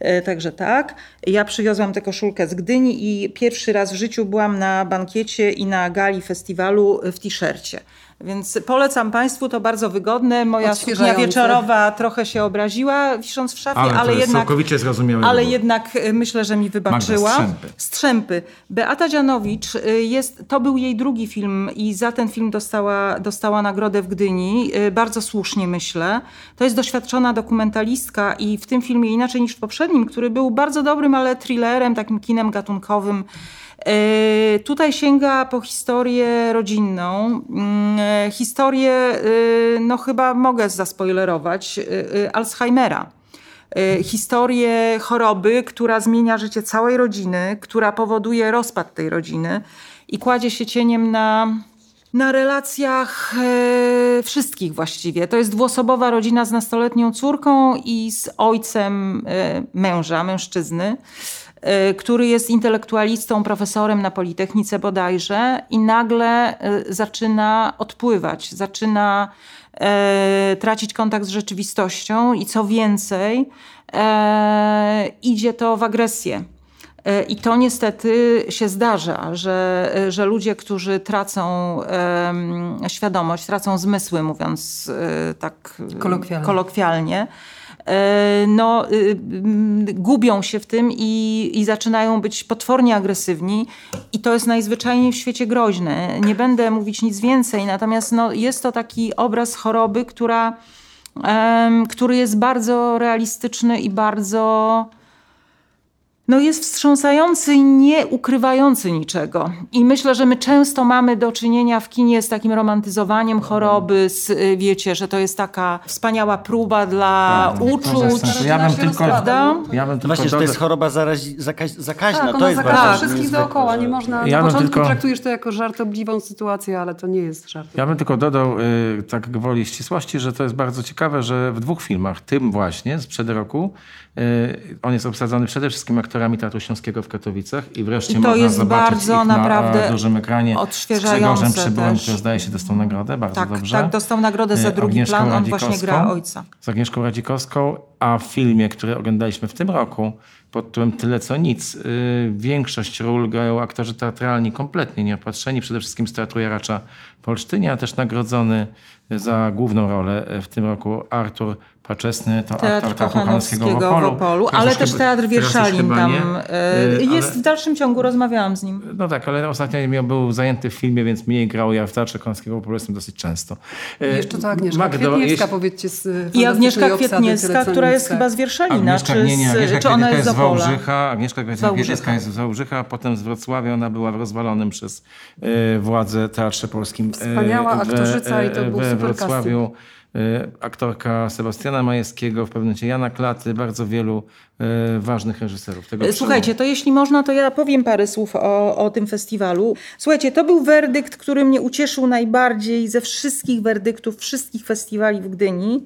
Speaker 3: y, także tak. Ja przywiozłam tę koszulkę z Gdyni i pierwszy raz w życiu byłam na bankiecie i na gali festiwalu w t-shircie. Więc polecam Państwu, to bardzo wygodne. Moja suknia wieczorowa trochę się obraziła, wisząc w szafie,
Speaker 2: Ale
Speaker 3: ale, jednak...
Speaker 2: całkowicie zrozumiałe
Speaker 3: Ale jednak y, myślę, że mi wybaczyła.
Speaker 2: Strzępy.
Speaker 3: Strzępy. Beata Dzianowicz, y, jest, to był jej drugi film i za ten film dostała, dostała nagrodę w Gdyni. Y, Bardzo słusznie myślę. To jest doświadczona dokumentalistka i w tym filmie inaczej niż w poprzednim, który był bardzo dobrym, ale thrillerem, takim kinem gatunkowym. Y, Tutaj sięga po historię rodzinną. Mm, e, Historię, y, no chyba mogę zaspoilerować, Alzheimera historię choroby, która zmienia życie całej rodziny, która powoduje rozpad tej rodziny i kładzie się cieniem na, na relacjach e, wszystkich właściwie. To jest dwuosobowa rodzina z nastoletnią córką i z ojcem e, męża, mężczyzny e, który jest intelektualistą, profesorem na Politechnice bodajże i nagle e, zaczyna odpływać, zaczyna e, tracić kontakt z rzeczywistością i co więcej, e, idzie to w agresję. E, I to niestety się zdarza, że, że ludzie, którzy tracą świadomość, tracą zmysły, mówiąc tak
Speaker 4: Kolokwialnie.
Speaker 3: kolokwialnie no, y, mm, gubią się w tym i, i zaczynają być potwornie agresywni. I to jest najzwyczajniej w świecie groźne. Nie będę mówić nic więcej, natomiast no, jest to taki obraz choroby, która, który jest bardzo realistyczny i bardzo no jest wstrząsający i nie ukrywający niczego. I myślę, że my często mamy do czynienia w kinie z takim romantyzowaniem choroby, z, y, wiecie, że to jest taka wspaniała próba dla
Speaker 2: Prawda.
Speaker 3: uczuć.
Speaker 2: To Ja bym tylko, ja bym tylko
Speaker 5: Właśnie, że to jest choroba zarazi, zakaź, zakaźna.
Speaker 4: Tak,
Speaker 5: to jest
Speaker 4: zakaże
Speaker 5: bardzo
Speaker 4: wszystkich dookoła. Nie można,
Speaker 2: Ja
Speaker 4: na początku
Speaker 2: tylko-
Speaker 4: traktujesz to jako żartobliwą sytuację, ale to nie jest żart.
Speaker 2: Ja bym tylko dodał, y, tak gwoli ścisłości, że to jest bardzo ciekawe, że w dwóch filmach, tym właśnie sprzed roku, on jest obsadzony przede wszystkim aktorami Teatru Śląskiego w Katowicach i wreszcie
Speaker 3: I to
Speaker 2: można
Speaker 3: jest
Speaker 2: zobaczyć
Speaker 3: bardzo
Speaker 2: ich na
Speaker 3: naprawdę
Speaker 2: e, dużym ekranie z
Speaker 3: odświeżające
Speaker 2: Grzegorzem Przybyłem,
Speaker 3: też.
Speaker 2: który zdaje się dostał nagrodę, bardzo
Speaker 3: Tak,
Speaker 2: dobrze.
Speaker 3: tak, dostał nagrodę za
Speaker 2: Y,
Speaker 3: drugi
Speaker 2: Agnieszką
Speaker 3: plan, on właśnie gra ojca.
Speaker 2: Z Agnieszką Radzikowską, a w filmie, który oglądaliśmy w tym roku, pod tytułem Tyle co nic, y, większość ról grają aktorzy teatralni kompletnie nieopatrzeni, przede wszystkim z Teatru Jaracza w Olsztynie, a też nagrodzony za główną rolę w tym roku Artur Paczesny, to
Speaker 3: Teatr
Speaker 2: aktor Teatru
Speaker 3: Kochanowskiego
Speaker 2: Kochanowskiego
Speaker 3: w
Speaker 2: w
Speaker 3: Opolu,
Speaker 2: Teraz
Speaker 3: ale też
Speaker 2: chyba-
Speaker 3: Teatr Wierszalin tam
Speaker 2: nie.
Speaker 3: e,
Speaker 2: Y,
Speaker 3: jest
Speaker 2: ale-
Speaker 3: w dalszym ciągu, rozmawiałam z nim.
Speaker 2: no tak, ale ostatnio był zajęty w filmie, więc mniej grał. Ja w Teatrze Kąskiego po jestem dosyć często. E,
Speaker 4: Jeszcze to Agnieszka
Speaker 2: Magdo,
Speaker 4: Kwietniewska, powiedzcie, z
Speaker 3: I Agnieszka Kwietniewska, która jest chyba z Wierszalina,
Speaker 2: Agnieszka,
Speaker 3: czy,
Speaker 2: nie, nie,
Speaker 3: z,
Speaker 2: Agnieszka
Speaker 3: czy ona jest z
Speaker 2: z? Wałbrzycha, Agnieszka Kwietniewska jest z Wałbrzycha, potem z Wrocławia, ona była w rozwalonym przez e, władze Teatrze Polskim e,
Speaker 4: Wspaniała aktorzyca i to był super
Speaker 2: Wrocławiu. Aktorka Sebastiana Majewskiego, w pewnym momencie Jana Klaty, bardzo wielu ważnych reżyserów. Tego
Speaker 3: Słuchajcie, to jeśli można, to ja powiem parę słów o, o tym festiwalu. Słuchajcie, to był werdykt, który mnie ucieszył najbardziej ze wszystkich werdyktów, wszystkich festiwali w Gdyni.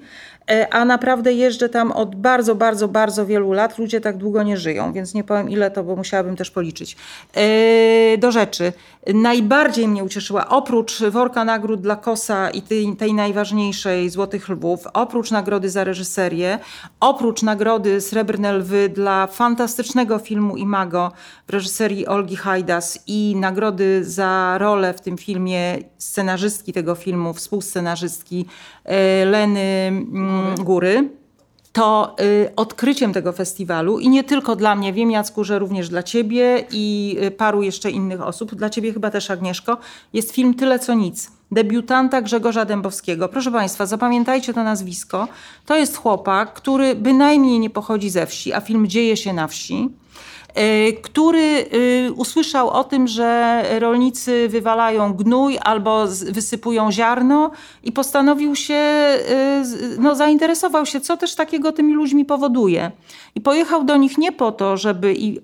Speaker 3: E, a naprawdę jeżdżę tam od bardzo, bardzo, bardzo wielu lat. Ludzie tak długo nie żyją, więc nie powiem ile to, bo musiałabym też policzyć. E, do rzeczy. Najbardziej mnie ucieszyła, oprócz worka nagród dla Kosa i tej, tej najważniejszej Złotych Lwów, oprócz nagrody za reżyserię, oprócz nagrody Srebrne Lwy dla fantastycznego filmu Imago w reżyserii Olgi Hajdas i nagrody za rolę w tym filmie scenarzystki tego filmu, współscenarzystki Leny mm, Góry to y, odkryciem tego festiwalu i nie tylko dla mnie, wiem Jacku, że również dla ciebie i y, paru jeszcze innych osób, dla ciebie chyba też Agnieszko, jest film Tyle co nic. Debiutanta Grzegorza Dębowskiego. Proszę Państwa, zapamiętajcie to nazwisko. To jest chłopak, który bynajmniej nie pochodzi ze wsi, a film dzieje się na wsi E, który e, usłyszał o tym, że rolnicy wywalają gnój albo wysypują ziarno i postanowił się, e, no, zainteresował się, co też takiego tymi ludźmi powoduje. I pojechał do nich nie po to, żeby i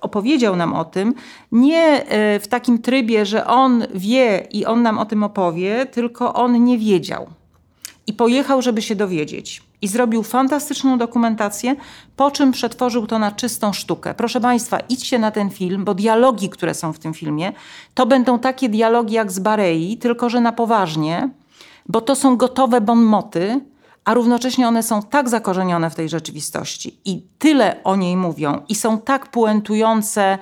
Speaker 3: opowiedział nam o tym, nie w takim trybie, że on wie i on nam o tym opowie, tylko on nie wiedział. I pojechał, żeby się dowiedzieć i zrobił fantastyczną dokumentację, po czym przetworzył to na czystą sztukę. Proszę Państwa, idźcie na ten film, bo dialogi, które są w tym filmie, to będą takie dialogi jak z Barei, tylko że na poważnie, bo to są gotowe bonmoty, a równocześnie one są tak zakorzenione w tej rzeczywistości i tyle o niej mówią i są tak puentujące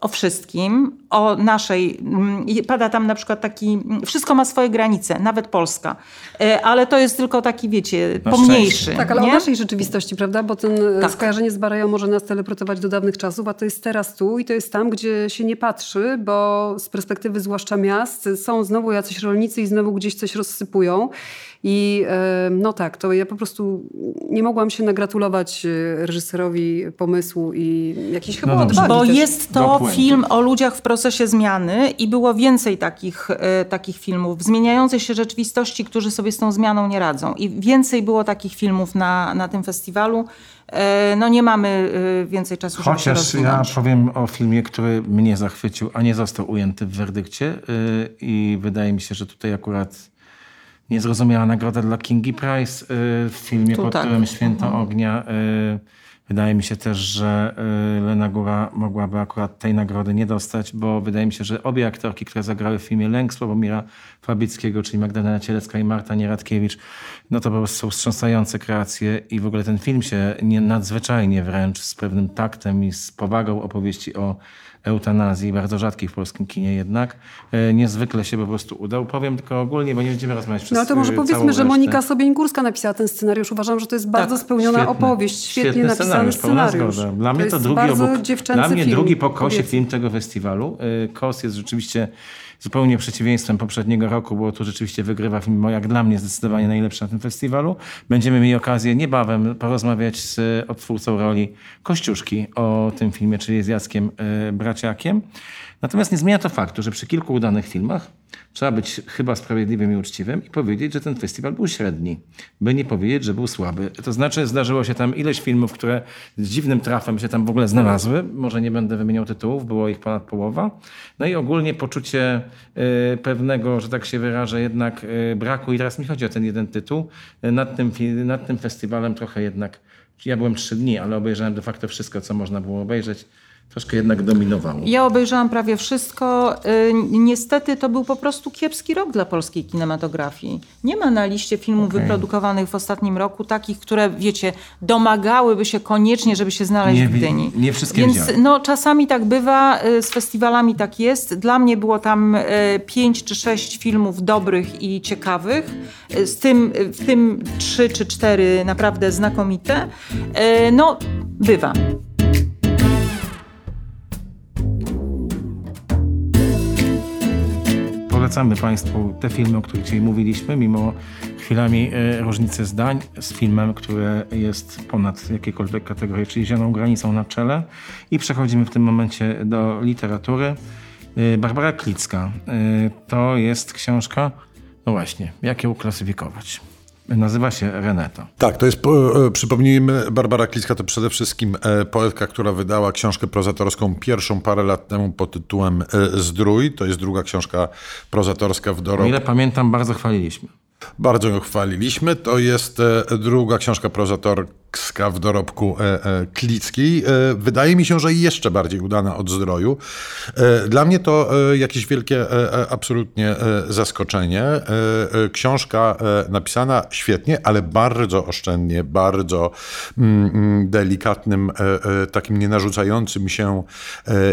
Speaker 3: o wszystkim, o naszej, mm, pada tam na przykład taki, wszystko ma swoje granice, nawet Polska, e, ale to jest tylko taki, wiecie, pomniejszy.
Speaker 4: Tak, ale
Speaker 3: nie?
Speaker 4: o naszej rzeczywistości, prawda, bo ten e, tak. skojarzenie z Bareją może nas teleportować do dawnych czasów, a to jest teraz tu i to jest tam, gdzie się nie patrzy, bo z perspektywy zwłaszcza miast są znowu jacyś rolnicy i znowu gdzieś coś rozsypują i no tak, to ja po prostu nie mogłam się nagratulować e, reżyserowi pomysłu i jakiejś chyba no odwagi
Speaker 3: Bo też. jest to film o ludziach w procesie zmiany i było więcej takich, e, takich filmów w zmieniającej się rzeczywistości, którzy sobie z tą zmianą nie radzą. I więcej było takich filmów na, na tym festiwalu. E, no nie mamy więcej czasu,
Speaker 2: Chociaż
Speaker 3: żeby się
Speaker 2: ja powiem o filmie, który mnie zachwycił, a nie został ujęty w werdykcie i wydaje mi się, że tutaj akurat niezrozumiała nagroda dla Kingi Price y, w filmie tu pod tak. którym Święto mhm. Ognia. Y, wydaje mi się też, że y, Lena Góra mogłaby akurat tej nagrody nie dostać, bo wydaje mi się, że obie aktorki, które zagrały w filmie Lęk Sławomira Fabickiego, czyli Magdalena Cielecka i Marta Nieradkiewicz, no to po prostu są wstrząsające kreacje i w ogóle ten film się nie, nadzwyczajnie wręcz z pewnym taktem i z powagą opowieści o eutanazji, bardzo rzadkiej w polskim kinie jednak, e, niezwykle się po prostu udał. Powiem tylko ogólnie, bo nie będziemy rozmawiać przez
Speaker 4: No to może e, powiedzmy, że Monika Sobieńgórska napisała ten scenariusz. Uważam, że to jest bardzo tak, spełniona świetny, opowieść, świetnie świetny napisany scenariusz.
Speaker 2: scenariusz. Dla mnie to, to drugi obok, dla mnie film, drugi po Kosie film tego festiwalu. E, Kos jest rzeczywiście zupełnie przeciwieństwem poprzedniego roku, bo tu rzeczywiście wygrywa film jak dla mnie zdecydowanie najlepszy na tym festiwalu. Będziemy mieli okazję niebawem porozmawiać z odtwórcą roli Kościuszki o tym filmie, czyli z Jackiem e, Braciakiem. Natomiast nie zmienia to faktu, że przy kilku udanych filmach trzeba być chyba sprawiedliwym i uczciwym i powiedzieć, że ten festiwal był średni, by nie powiedzieć, że był słaby. To znaczy zdarzyło się tam ileś filmów, które z dziwnym trafem się tam w ogóle znalazły. Może nie będę wymieniał tytułów, było ich ponad połowa. No i ogólnie poczucie y, pewnego, że tak się wyrażę, jednak y, braku i teraz mi chodzi o ten jeden tytuł. Y, nad, tym, nad tym festiwalem trochę jednak ja byłem trzy dni, ale obejrzałem de facto wszystko, co można było obejrzeć troszkę jednak dominowało.
Speaker 3: Ja obejrzałam prawie wszystko. Y, niestety to był po prostu kiepski rok dla polskiej kinematografii. Nie ma na liście filmów okay. wyprodukowanych w ostatnim roku takich, które, wiecie, domagałyby się koniecznie, żeby się znaleźć
Speaker 2: nie,
Speaker 3: w Gdyni.
Speaker 2: Nie wszystkie
Speaker 3: Więc no, czasami tak bywa, y, z festiwalami tak jest. Dla mnie było tam y, pięć czy sześć filmów dobrych i ciekawych. Z tym, w tym trzy czy cztery naprawdę znakomite. No, bywa.
Speaker 2: Polecamy Państwu te filmy, o których dzisiaj mówiliśmy, mimo chwilami e, różnicy zdań, z filmem, który jest ponad jakiekolwiek kategorie, czyli Zieloną granicą na czele. I przechodzimy w tym momencie do literatury. E, Barbara Klicka. E, to jest książka, no właśnie, jak ją uklasyfikować? Nazywa się Reneto.
Speaker 1: Tak, to jest, e, przypomnijmy, Barbara Klicka to przede wszystkim e, poetka, która wydała książkę prozatorską pierwszą parę lat temu pod tytułem e, Zdrój. To jest druga książka prozatorska w
Speaker 2: O
Speaker 1: dorobku.
Speaker 2: ile pamiętam, bardzo chwaliliśmy.
Speaker 1: Bardzo ją chwaliliśmy. To jest e, druga książka prozatorska w dorobku e, e, Klickiej. Wydaje mi się, że jeszcze bardziej udana od zdroju. Dla mnie to jakieś wielkie absolutnie zaskoczenie. Książka napisana świetnie, ale bardzo oszczędnie, bardzo mm, mm, delikatnym, takim nienarzucającym się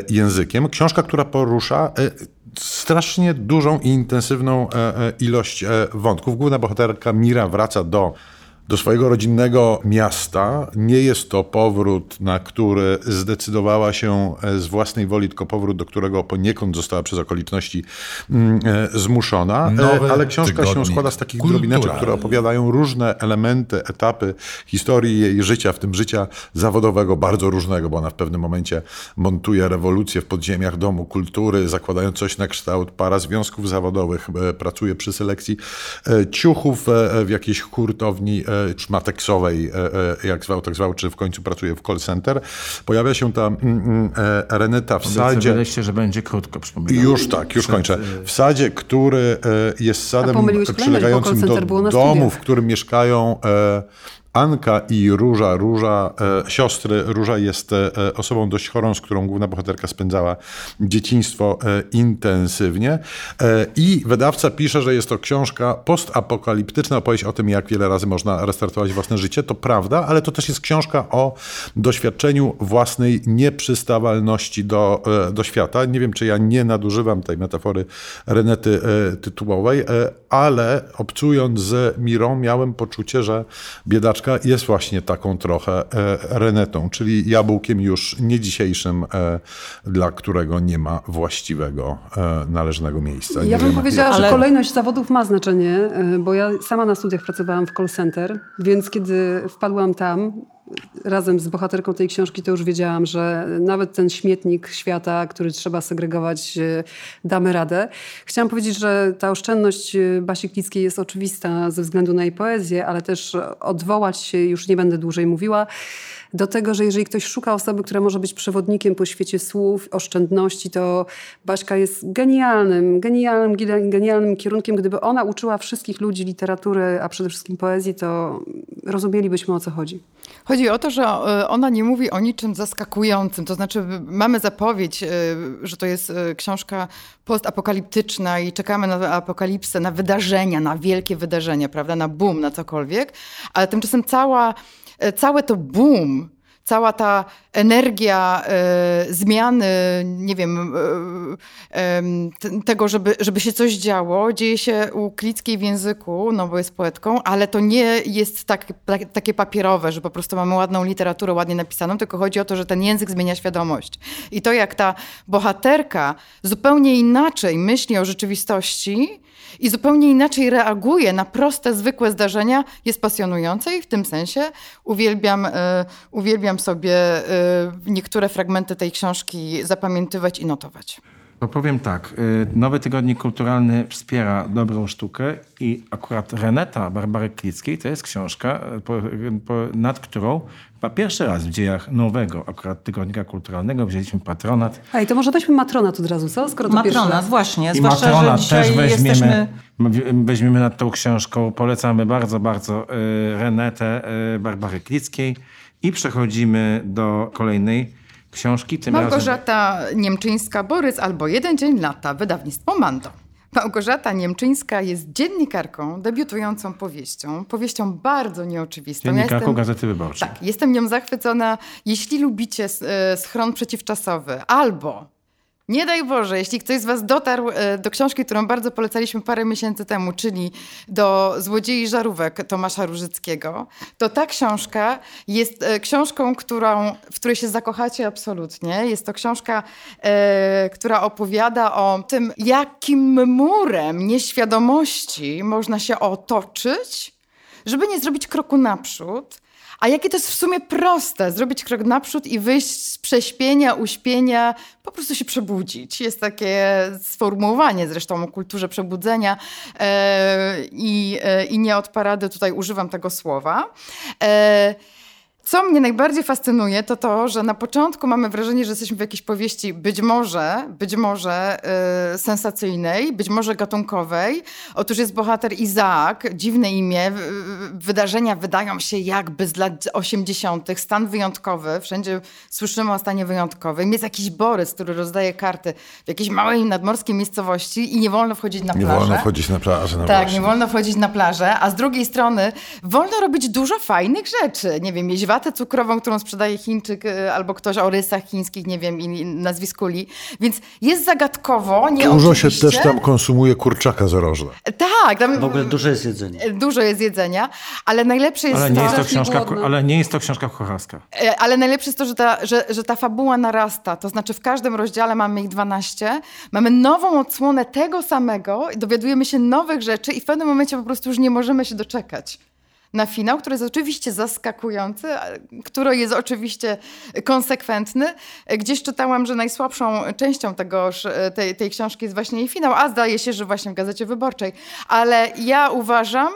Speaker 1: językiem. Książka, która porusza strasznie dużą i intensywną e, e, ilość e, wątków. Główna bohaterka Mira wraca do, do swojego rodzinnego miasta. Nie jest to powrót, na który zdecydowała się e, z własnej woli, tylko powrót, do którego poniekąd została przez okoliczności mm, e, zmuszona. E,
Speaker 7: Nowy
Speaker 1: Ale książka się składa z takich drobineczek, które
Speaker 7: kulturalny.
Speaker 1: opowiadają różne elementy, etapy historii jej życia, w tym życia zawodowego, bardzo różnego, bo ona w pewnym momencie montuje rewolucję w podziemiach Domu Kultury, zakładając coś na kształt para związków zawodowych, pracuje przy selekcji ciuchów w jakiejś hurtowni e, szmateksowej, e, e, jak zwał, tak zwał, czy w końcu pracuje w call center. Pojawia się ta mm, mm, e, Reneta w sadzie.
Speaker 2: Że będzie krótko, przypominam.
Speaker 1: Już tak, już kończę. W sadzie, który e, jest sadem przylegającym do domu, w którym mieszkają e, Anka i Róża. Róża, e, siostry. Róża jest e, osobą dość chorą, z którą główna bohaterka spędzała dzieciństwo e, intensywnie. E, I wydawca pisze, że jest to książka postapokaliptyczna, opowieść o tym, jak wiele razy można restartować własne życie. To prawda, ale to też jest książka o doświadczeniu własnej nieprzystawalności do, e, do świata. Nie wiem, czy ja nie nadużywam tej metafory Renety e, tytułowej, ale obcując z Mirą miałem poczucie, że biedaczka jest właśnie taką trochę e, Renetą, czyli jabłkiem już nie dzisiejszym, e, dla którego nie ma właściwego, e, należnego miejsca. Nie
Speaker 4: Ja bym powiedziała, że kolejność zawodów ma znaczenie, bo ja sama na studiach pracowałam w call center, więc kiedy wpadłam tam razem z bohaterką tej książki, to już wiedziałam, że nawet ten śmietnik świata, który trzeba segregować, y, damy radę. Chciałam powiedzieć, że ta oszczędność y, Basi Klickiej jest oczywista ze względu na jej poezję, ale też odwołać się, już nie będę dłużej mówiła, do tego, że jeżeli ktoś szuka osoby, która może być przewodnikiem po świecie słów, oszczędności, to Baśka jest genialnym, genialnym, genialnym kierunkiem. Gdyby ona uczyła wszystkich ludzi literatury, a przede wszystkim poezji, to rozumielibyśmy o co chodzi.
Speaker 6: Chodzi o to, że e, ona nie mówi o niczym zaskakującym. To znaczy, mamy zapowiedź, e, że to jest e, książka postapokaliptyczna i czekamy na apokalipsę, na wydarzenia, na wielkie wydarzenia, prawda? Na boom, na cokolwiek. Ale tymczasem cała, całe to boom, cała ta energia e, zmiany, nie wiem, e, t- tego, żeby, żeby się coś działo, dzieje się u Klickiej w języku, no bo jest poetką, ale to nie jest tak, tak, takie papierowe, że po prostu mamy ładną literaturę, ładnie napisaną, tylko chodzi o to, że ten język zmienia świadomość. I to, jak ta bohaterka zupełnie inaczej myśli o rzeczywistości, i zupełnie inaczej reaguje na proste, zwykłe zdarzenia, jest pasjonujące i w tym sensie uwielbiam, e, uwielbiam sobie e, niektóre fragmenty tej książki zapamiętywać i notować.
Speaker 2: To powiem tak, y, Nowy Tygodnik Kulturalny wspiera dobrą sztukę i akurat Reneta Barbary Klickiej to jest książka, y, po, po, nad którą chyba pierwszy raz w dziejach nowego akurat Tygodnika Kulturalnego wzięliśmy patronat.
Speaker 4: Ej, to może weźmy matronat od razu, co? Skoro to
Speaker 3: Matronat, właśnie.
Speaker 2: I Matronat też weźmiemy,
Speaker 3: jesteśmy...
Speaker 2: weźmiemy nad tą książką. Polecamy bardzo, bardzo y, Renetę y, Barbary Klickiej i przechodzimy do kolejnej książki. Tym razem
Speaker 6: Małgorzata Niemczyńska, Borys albo Jeden Dzień Lata, wydawnictwo Mando. Małgorzata Niemczyńska jest dziennikarką debiutującą powieścią. Powieścią bardzo nieoczywistą. Ja
Speaker 2: dziennikarką
Speaker 6: jestem-
Speaker 2: Gazety Wyborczej.
Speaker 6: Tak, jestem nią zachwycona. Jeśli lubicie e, schron przeciwczasowy albo nie daj Boże, jeśli ktoś z Was dotarł e, do książki, którą bardzo polecaliśmy parę miesięcy temu, czyli do Złodziei Żarówek Tomasza Różyckiego, to ta książka jest e, książką, którą, w której się zakochacie absolutnie. Jest to książka, e, która opowiada o tym, jakim murem nieświadomości można się otoczyć, żeby nie zrobić kroku naprzód, a jakie to jest w sumie proste, zrobić krok naprzód i wyjść z prześpienia, uśpienia, po prostu się przebudzić. Jest takie sformułowanie zresztą o kulturze przebudzenia e, i, e, i nie od parady tutaj używam tego słowa. Co mnie najbardziej fascynuje, to to, że na początku mamy wrażenie, że jesteśmy w jakiejś powieści być może, być może yy, sensacyjnej, być może gatunkowej. Otóż jest bohater Izaak, dziwne imię. Wydarzenia wydają się jakby z lat 80., stan wyjątkowy. Wszędzie słyszymy o stanie wyjątkowym. Jest jakiś Borys, który rozdaje karty w jakiejś małej nadmorskiej miejscowości i nie wolno wchodzić na plażę.
Speaker 1: Nie wolno wchodzić na plażę. No
Speaker 6: tak,
Speaker 1: właśnie.
Speaker 6: nie wolno wchodzić na plażę, a z drugiej strony wolno robić dużo fajnych rzeczy. Nie wiem, jeść watę cukrową, którą sprzedaje Chińczyk y, albo ktoś o rysach chińskich, nie wiem, i nazwisku Li. Więc jest zagadkowo, nie
Speaker 1: Dużo się też tam konsumuje kurczaka zorożna.
Speaker 6: Tak. Tam
Speaker 5: W ogóle dużo jest jedzenia.
Speaker 6: Dużo jest jedzenia, ale najlepsze jest
Speaker 2: Ale nie
Speaker 6: to...
Speaker 2: jest to książka, ale nie jest to książka kucharska.
Speaker 6: E, Ale najlepsze jest to, że ta, że, że ta fabuła narasta. To znaczy w każdym rozdziale mamy ich 12. Mamy nową odsłonę tego samego, i dowiadujemy się nowych rzeczy i w pewnym momencie po prostu już nie możemy się doczekać na finał, który jest oczywiście zaskakujący, który jest oczywiście konsekwentny. Gdzieś czytałam, że najsłabszą częścią tegoż, e, tej, tej książki jest właśnie jej finał, a zdaje się, że właśnie w Gazecie Wyborczej. Ale ja uważam,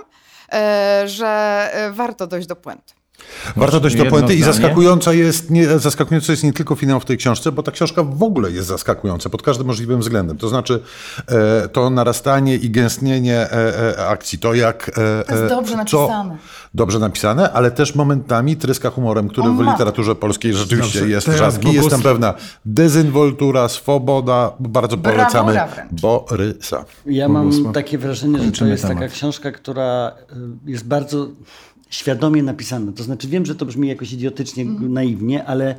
Speaker 6: e, że e, warto dojść do puenty.
Speaker 1: Warto dojść do puenty i zaskakująca jest, nie, zaskakujący jest nie tylko finał w tej książce, bo ta książka w ogóle jest zaskakująca pod każdym możliwym względem. To znaczy e, to narastanie i gęstnienie e, e, akcji, to jak... E,
Speaker 6: To jest
Speaker 1: e,
Speaker 6: dobrze
Speaker 1: co-
Speaker 6: napisane.
Speaker 1: Dobrze napisane, ale też momentami tryska humorem, który w literaturze polskiej rzeczywiście
Speaker 2: Dobrze,
Speaker 1: jest rzadki. Jest tam
Speaker 2: Bogusław-
Speaker 1: pewna dezynwoltura, swoboda. Bardzo
Speaker 6: Brawura
Speaker 1: polecamy
Speaker 6: wręcz.
Speaker 1: Borysa.
Speaker 5: Ja
Speaker 2: Bogusław.
Speaker 5: mam takie wrażenie, że to
Speaker 2: Kończymy
Speaker 5: jest taka
Speaker 2: temat.
Speaker 5: książka, która y, jest bardzo świadomie napisana. To znaczy wiem, że to brzmi jakoś idiotycznie, naiwnie, ale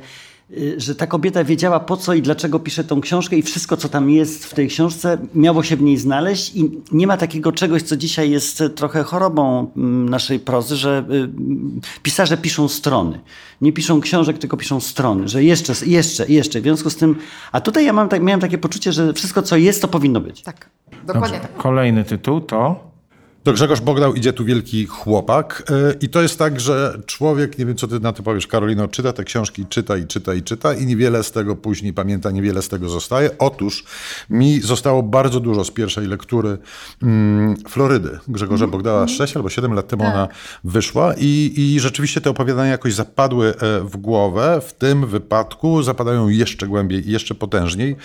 Speaker 5: y, że ta kobieta wiedziała po co i dlaczego pisze tą książkę i wszystko, co tam jest w tej książce, miało się w niej znaleźć i nie ma takiego czegoś, co dzisiaj jest y, trochę chorobą mm, naszej prozy, że y, mm, pisarze piszą strony. Nie piszą książek, tylko piszą strony, że jeszcze, jeszcze, jeszcze. W związku z tym, a tutaj ja mam, tak, miałem takie poczucie, że wszystko, co jest, to powinno być.
Speaker 6: Tak, dokładnie
Speaker 2: Dobrze.
Speaker 6: tak.
Speaker 2: Kolejny tytuł to...
Speaker 1: Do Grzegorz Bogdał idzie tu wielki chłopak yy, i to jest tak, że człowiek, nie wiem co ty na to powiesz Karolino, czyta te książki, czyta i czyta i czyta i niewiele z tego później pamięta, niewiele z tego zostaje. Otóż mi zostało bardzo dużo z pierwszej lektury mm, Florydy Grzegorza Bogdała, 6 albo 7 lat temu ona wyszła i, i rzeczywiście te opowiadania jakoś zapadły e, w głowę. W tym wypadku zapadają jeszcze głębiej jeszcze potężniej.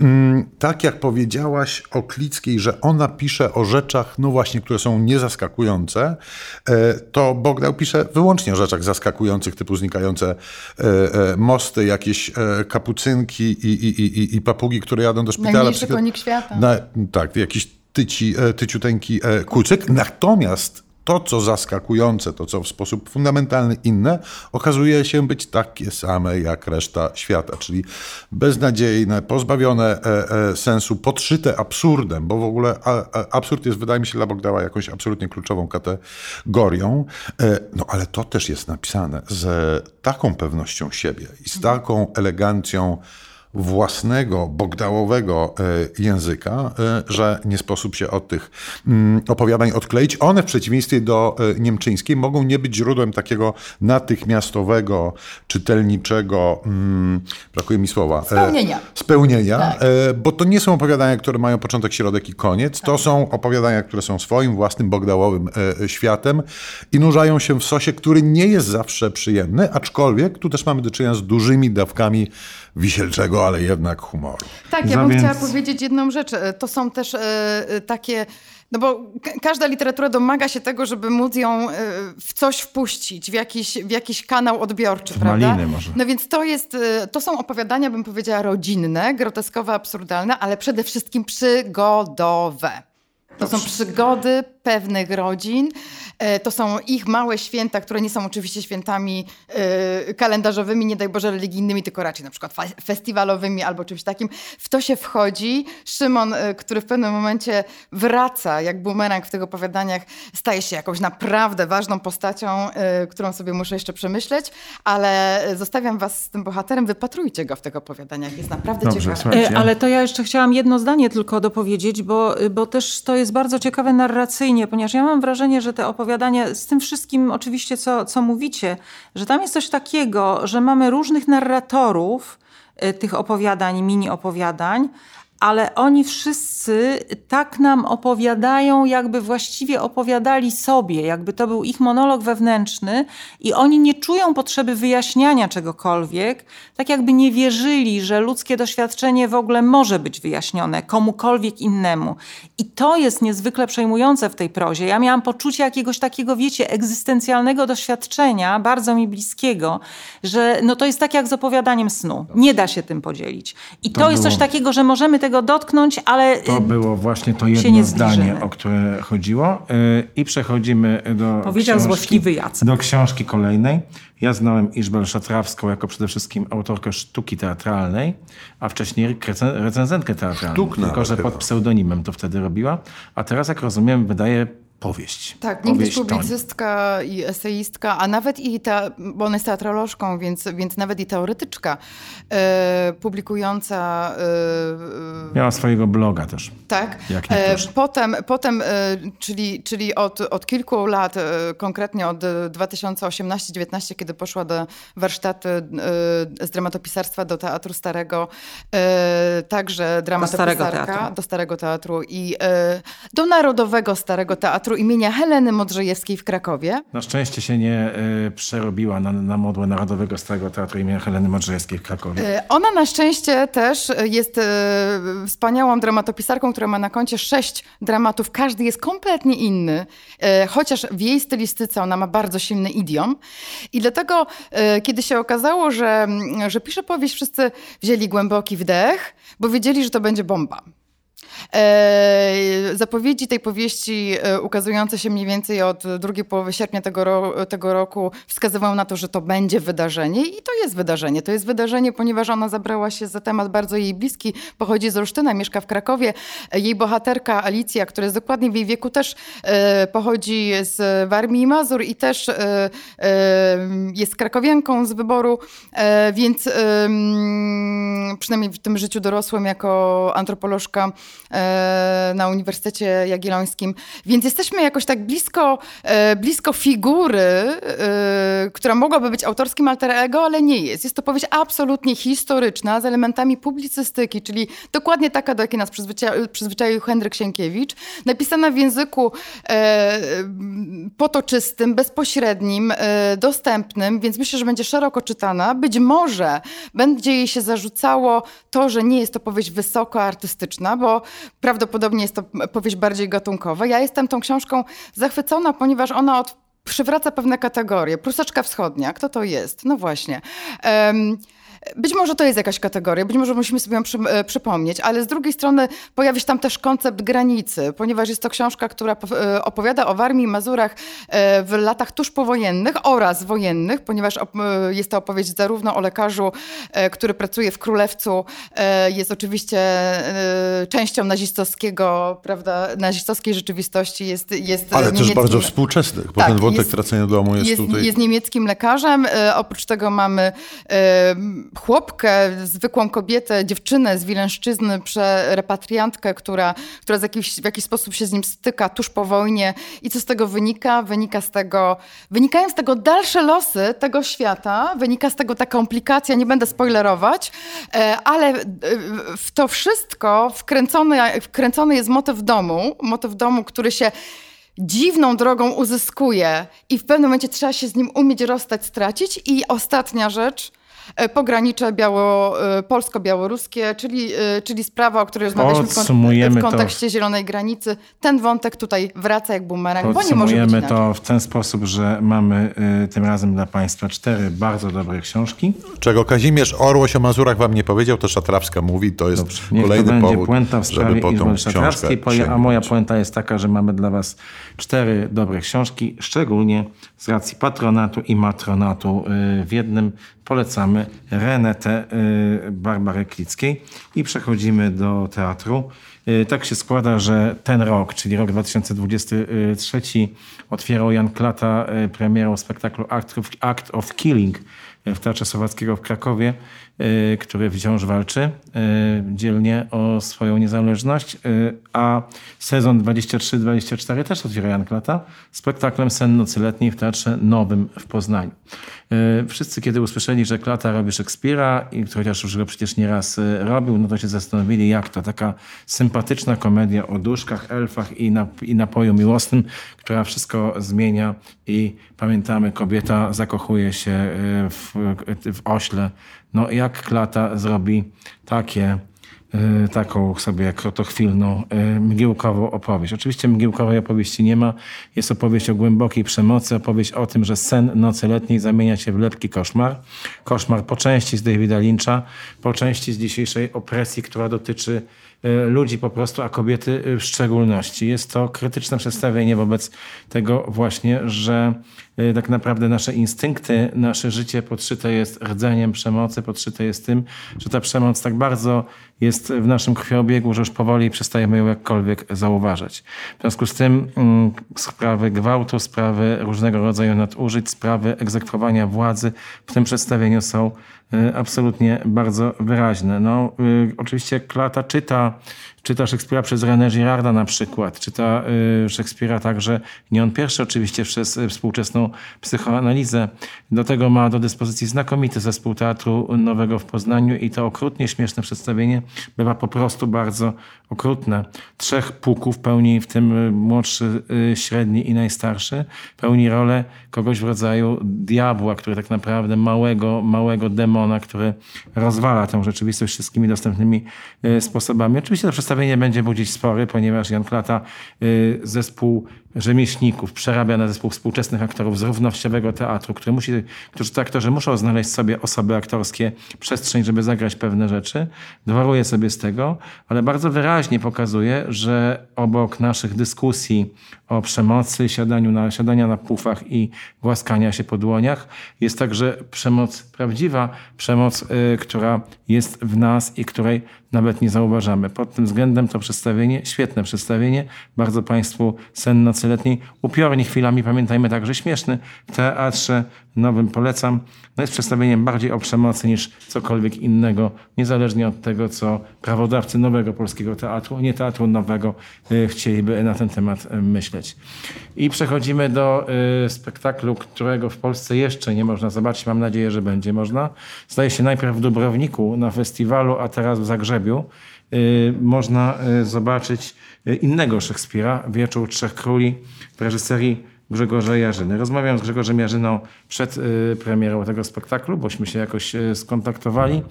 Speaker 1: Mm, Tak jak powiedziałaś o Klickiej, że ona pisze o rzeczach, no właśnie, które są niezaskakujące, e, to Bogdał pisze wyłącznie o rzeczach zaskakujących, typu znikające e, e, mosty, jakieś kapucynki i, i, i, i- papugi, które jadą do szpitala.
Speaker 6: Najmniejszy konik świata.
Speaker 1: Na, tak, jakiś tyci, tyciuteńki kucyk. Natomiast to, co zaskakujące, to, co w sposób fundamentalny inne, okazuje się być takie same jak reszta świata, czyli beznadziejne, pozbawione e, e, sensu, podszyte absurdem, bo w ogóle absurd jest, wydaje mi się, dla Bogdała jakąś absolutnie kluczową kategorią. E, no ale to też jest napisane z taką pewnością siebie i z taką elegancją własnego, bogdałowego e, języka, e, że nie sposób się od tych mm, opowiadań odkleić. One w przeciwieństwie do e, niemczyńskiej mogą nie być źródłem takiego natychmiastowego, czytelniczego, mm, brakuje mi słowa.
Speaker 6: Spełnienia.
Speaker 1: Spełnienia,
Speaker 6: Tak.
Speaker 1: bo to nie są opowiadania, które mają początek, środek i koniec. To są opowiadania, które są swoim własnym bogdałowym światem i nurzają się w sosie, który nie jest zawsze przyjemny, aczkolwiek tu też mamy do czynienia z dużymi dawkami wisielczego, ale jednak humoru.
Speaker 6: Tak, ja bym
Speaker 2: więc-
Speaker 6: chciała powiedzieć jedną rzecz. E, To są też e, takie. No bo ka- każda literatura domaga się tego, żeby móc ją w coś wpuścić, w jakiś, w jakiś kanał odbiorczy,
Speaker 2: W
Speaker 6: prawda?
Speaker 2: maliny może.
Speaker 6: No więc to jest, to są opowiadania, bym powiedziała, rodzinne, groteskowe, absurdalne, ale przede wszystkim przygodowe. To są przygody pewnych rodzin. E, To są ich małe święta, które nie są oczywiście świętami e, kalendarzowymi, nie daj Boże religijnymi, tylko raczej na przykład festiwalowymi albo czymś takim. W to się wchodzi. Szymon, e, który w pewnym momencie wraca jak bumerang w tych opowiadaniach, staje się jakąś naprawdę ważną postacią, którą sobie muszę jeszcze przemyśleć, ale zostawiam was z tym bohaterem. Wypatrujcie go w tych opowiadaniach. Jest naprawdę
Speaker 2: Dobrze,
Speaker 6: ciekawy.
Speaker 2: słuchajcie.
Speaker 3: Ale to ja jeszcze chciałam jedno zdanie tylko dopowiedzieć, bo, bo też to jest jest bardzo ciekawe narracyjnie, ponieważ ja mam wrażenie, że te opowiadania, z tym wszystkim oczywiście, co, co mówicie, że tam jest coś takiego, że mamy różnych narratorów y, tych opowiadań, mini opowiadań, ale oni wszyscy tak nam opowiadają, jakby właściwie opowiadali sobie, jakby to był ich monolog wewnętrzny i oni nie czują potrzeby wyjaśniania czegokolwiek, tak jakby nie wierzyli, że ludzkie doświadczenie w ogóle może być wyjaśnione komukolwiek innemu. I to jest niezwykle przejmujące w tej prozie. Ja miałam poczucie jakiegoś takiego, wiecie, egzystencjalnego doświadczenia, bardzo mi bliskiego, że no to jest tak jak z opowiadaniem snu. Nie da się tym podzielić. I to,
Speaker 2: To
Speaker 3: jest coś takiego, że możemy tego dotknąć, ale
Speaker 2: To było właśnie to jedno
Speaker 3: nie
Speaker 2: zdanie, o które chodziło. Yy, I przechodzimy do
Speaker 3: Powiedział
Speaker 2: książki,
Speaker 3: złośliwy Jacek.
Speaker 2: do książki kolejnej. Ja znałem Iżbel Szatrawską jako przede wszystkim autorkę sztuki teatralnej, a wcześniej recen- recenzentkę teatralną.
Speaker 1: Sztuk
Speaker 2: Tylko, że pod pseudonimem to wtedy robiła. A teraz, jak rozumiem, wydaje powieść.
Speaker 6: Tak, niegdyś
Speaker 2: Powieść Toń.
Speaker 6: publicystka i eseistka, a nawet i ta, bo ona jest teatrolożką, więc, więc nawet i teoretyczka, e, publikująca e,
Speaker 2: Miała swojego bloga też.
Speaker 6: Tak.
Speaker 2: Jak
Speaker 6: E. Potem, potem e, czyli, czyli od, od kilku lat, e, konkretnie od e, 2018-19, kiedy poszła do warsztatu e, z dramatopisarstwa do Teatru Starego, e, także dramatopisarka,
Speaker 3: Starego Teatru.
Speaker 6: do Starego Teatru i e, do Narodowego Starego Teatru imienia Heleny Modrzejewskiej w Krakowie.
Speaker 2: Na szczęście się nie y, przerobiła na, na modłę Narodowego Starego Teatru imienia Heleny Modrzejewskiej w Krakowie.
Speaker 6: E, Ona na szczęście też jest e, wspaniałą dramatopisarką, która ma na koncie sześć dramatów. Każdy jest kompletnie inny, e, chociaż w jej stylistyce ona ma bardzo silny idiom. I dlatego, e, kiedy się okazało, że, że pisze powieść, wszyscy wzięli głęboki wdech, bo wiedzieli, że to będzie bomba. E, zapowiedzi tej powieści e, ukazujące się mniej więcej od drugiej połowy sierpnia tego, ro, tego roku wskazywały na to, że to będzie wydarzenie i to jest wydarzenie. To jest wydarzenie, ponieważ ona zabrała się za temat bardzo jej bliski, pochodzi z Olsztyna, mieszka w Krakowie. E, Jej bohaterka Alicja, która jest dokładnie w jej wieku, też pochodzi z Warmii i Mazur i też jest krakowianką z wyboru, więc przynajmniej w tym życiu dorosłym jako antropolożka na Uniwersytecie Jagiellońskim. Więc jesteśmy jakoś tak blisko, e, blisko figury, e, która mogłaby być autorskim alter ego, ale nie jest. Jest to powieść absolutnie historyczna, z elementami publicystyki, czyli dokładnie taka, do jakiej nas przyzwyczaił, przyzwyczaił Henryk Sienkiewicz. Napisana w języku e, potoczystym, bezpośrednim, e, dostępnym, więc myślę, że będzie szeroko czytana. Być może będzie jej się zarzucało to, że nie jest to powieść wysoko artystyczna, bo prawdopodobnie jest to powieść bardziej gatunkowa. Ja jestem tą książką zachwycona, ponieważ ona od przywraca pewne kategorie. Pruseczka wschodnia, kto to jest? No właśnie. Em, być może to jest jakaś kategoria, być może musimy sobie ją przy, e, przypomnieć, ale z drugiej strony pojawia się tam też koncept granicy, ponieważ jest to książka, która e, opowiada o Warmii i Mazurach e, w latach tuż powojennych oraz wojennych, ponieważ e, jest to opowieść zarówno o lekarzu, który pracuje w Królewcu, jest oczywiście częścią nazistowskiego, prawda, nazistowskiej rzeczywistości, jest, jest
Speaker 1: Ale też bardzo współczesnych, bo
Speaker 6: Tak,
Speaker 1: ten wątek
Speaker 6: jest-
Speaker 1: tracenia domu jest,
Speaker 6: jest,
Speaker 1: tutaj...
Speaker 6: jest niemieckim lekarzem. Oprócz tego mamy chłopkę, zwykłą kobietę, dziewczynę z Wileńszczyzny, repatriantkę, która, która jakiś, w jakiś sposób się z nim styka tuż po wojnie. I co z tego wynika? Wynika z tego, wynikają z tego dalsze losy tego świata, wynika z tego ta komplikacja, nie będę spoilerować, e, ale e, w to wszystko wkręcony, wkręcony jest motyw domu, motyw domu, który się dziwną drogą uzyskuje i w pewnym momencie trzeba się z nim umieć rozstać, stracić. I ostatnia rzecz, pogranicze biało, e, polsko-białoruskie, czyli, e, czyli sprawa, o której rozmawialiśmy w, kon-
Speaker 2: Podsumujemy
Speaker 6: w
Speaker 2: to.
Speaker 6: kontekście Zielonej Granicy. Ten wątek tutaj wraca jak bumerang, bo nie może być
Speaker 2: to w ten sposób, że mamy y, tym razem dla Państwa cztery bardzo dobre książki.
Speaker 1: Czego Kazimierz Orłoś o Mazurach wam nie powiedział, to Szatrawska mówi, to jest
Speaker 2: to
Speaker 1: kolejny
Speaker 2: będzie
Speaker 1: powód,
Speaker 2: puenta w
Speaker 1: żeby
Speaker 2: sprawie
Speaker 1: po tą książkę
Speaker 2: a moja puenta jest taka, że mamy dla Was cztery dobre książki, szczególnie z racji patronatu i matronatu y, w jednym. Polecamy Renetę y, Barbary Klickiej i przechodzimy do teatru. Tak się składa, że ten rok, czyli rok 2023, otwierał Jan Klata premierą spektaklu Act of, Killing w Teatrze Słowackiego w Krakowie, y, który wciąż walczy y, dzielnie o swoją niezależność, y, a sezon 23-24 też otwiera Jan Klata spektaklem Sen Nocy Letniej w Teatrze Nowym w Poznaniu. Wszyscy, kiedy usłyszeli, że Klata robi Szekspira, i chociaż już go przecież nieraz robił, no to się zastanowili, jak to taka sympatyczna komedia o duszkach, elfach i, nap i napoju miłosnym, która wszystko zmienia i pamiętamy, kobieta zakochuje się w w ośle. No jak Klata zrobi takie, taką sobie krotochwilną, y, mgiełkową opowieść. Oczywiście mgiełkowej opowieści nie ma. Jest opowieść o głębokiej przemocy, opowieść o tym, że sen nocy letniej zamienia się w lepki koszmar. Koszmar po części z Davida Lyncha, po części z dzisiejszej opresji, która dotyczy y, ludzi po prostu, a kobiety w szczególności. Jest to krytyczne przedstawienie wobec tego właśnie, że Y, tak naprawdę nasze instynkty, nasze życie podszyte jest rdzeniem przemocy, podszyte jest tym, że ta przemoc tak bardzo jest w naszym krwiobiegu, że już powoli przestajemy ją jakkolwiek zauważać. W związku z tym mm, sprawy gwałtu, sprawy różnego rodzaju nadużyć, sprawy egzekwowania władzy w tym przedstawieniu są y, absolutnie bardzo wyraźne. No, y, oczywiście Klata czyta Czyta Szekspira przez René Girarda na przykład. Czyta y, Szekspira także, nie on pierwszy oczywiście, przez współczesną psychoanalizę. Do tego ma do dyspozycji znakomity zespół Teatru Nowego w Poznaniu i to okrutnie śmieszne przedstawienie bywa po prostu bardzo okrutne. Trzech puków pełni, w tym y, młodszy, średni i najstarszy, pełni rolę kogoś w rodzaju diabła, który tak naprawdę małego, małego demona, który rozwala tę rzeczywistość wszystkimi dostępnymi sposobami. Oczywiście to przedstawienie będzie budzić spory, ponieważ Jan Klata y, zespół rzemieślników przerabia na zespół współczesnych aktorów z równościowego teatru, który musi, którzy to aktorzy muszą znaleźć sobie osoby aktorskie, przestrzeń, żeby zagrać pewne rzeczy. Dworuje sobie z tego, ale bardzo wyraźnie pokazuje, że obok naszych dyskusji o przemocy, siadaniu na, siadania na pufach i głaskania się po dłoniach, jest także przemoc prawdziwa, przemoc, y, która jest w nas i której nawet nie zauważamy. Pod tym względem to przedstawienie, świetne przedstawienie, bardzo Państwu sen nocy letniej, upiornie chwilami, pamiętajmy także śmieszny, w teatrze nowym polecam. No jest przedstawieniem bardziej o przemocy niż cokolwiek innego, niezależnie od tego, co prawodawcy nowego polskiego teatru, nie teatru nowego, y, chcieliby na ten temat y, myśleć. I przechodzimy do y, spektaklu, którego w Polsce jeszcze nie można zobaczyć. Mam nadzieję, że będzie można. Zdaje się najpierw w Dubrowniku na festiwalu, a teraz w Zagrzebiu. Można zobaczyć innego Szekspira, Wieczór Trzech Króli w reżyserii Grzegorza Jarzyny. Rozmawiam z Grzegorzem Jarzyną przed y, premierą tego spektaklu, bośmy się jakoś y, skontaktowali.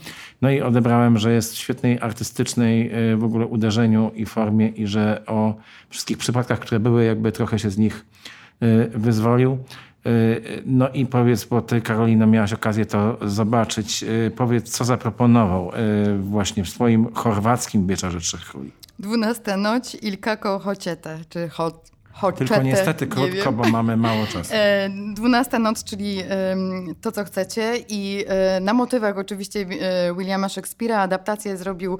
Speaker 2: No i odebrałem, że jest w świetnej artystycznej y, w ogóle uderzeniu i formie i że o wszystkich przypadkach, które były, jakby trochę się z nich wyzwolił. No i powiedz, bo ty Karolina miałaś okazję to zobaczyć, powiedz co zaproponował właśnie w swoim chorwackim Wieczorze Trzech Króli.
Speaker 6: Dwunasta noc Ilka Kochociete, czy Hot
Speaker 2: Tylko niestety krótko, bo mamy mało czasu.
Speaker 6: E, dwunasta noc, czyli to, co chcecie. I e, na motywach oczywiście e, Williama Shakespeare'a adaptację zrobił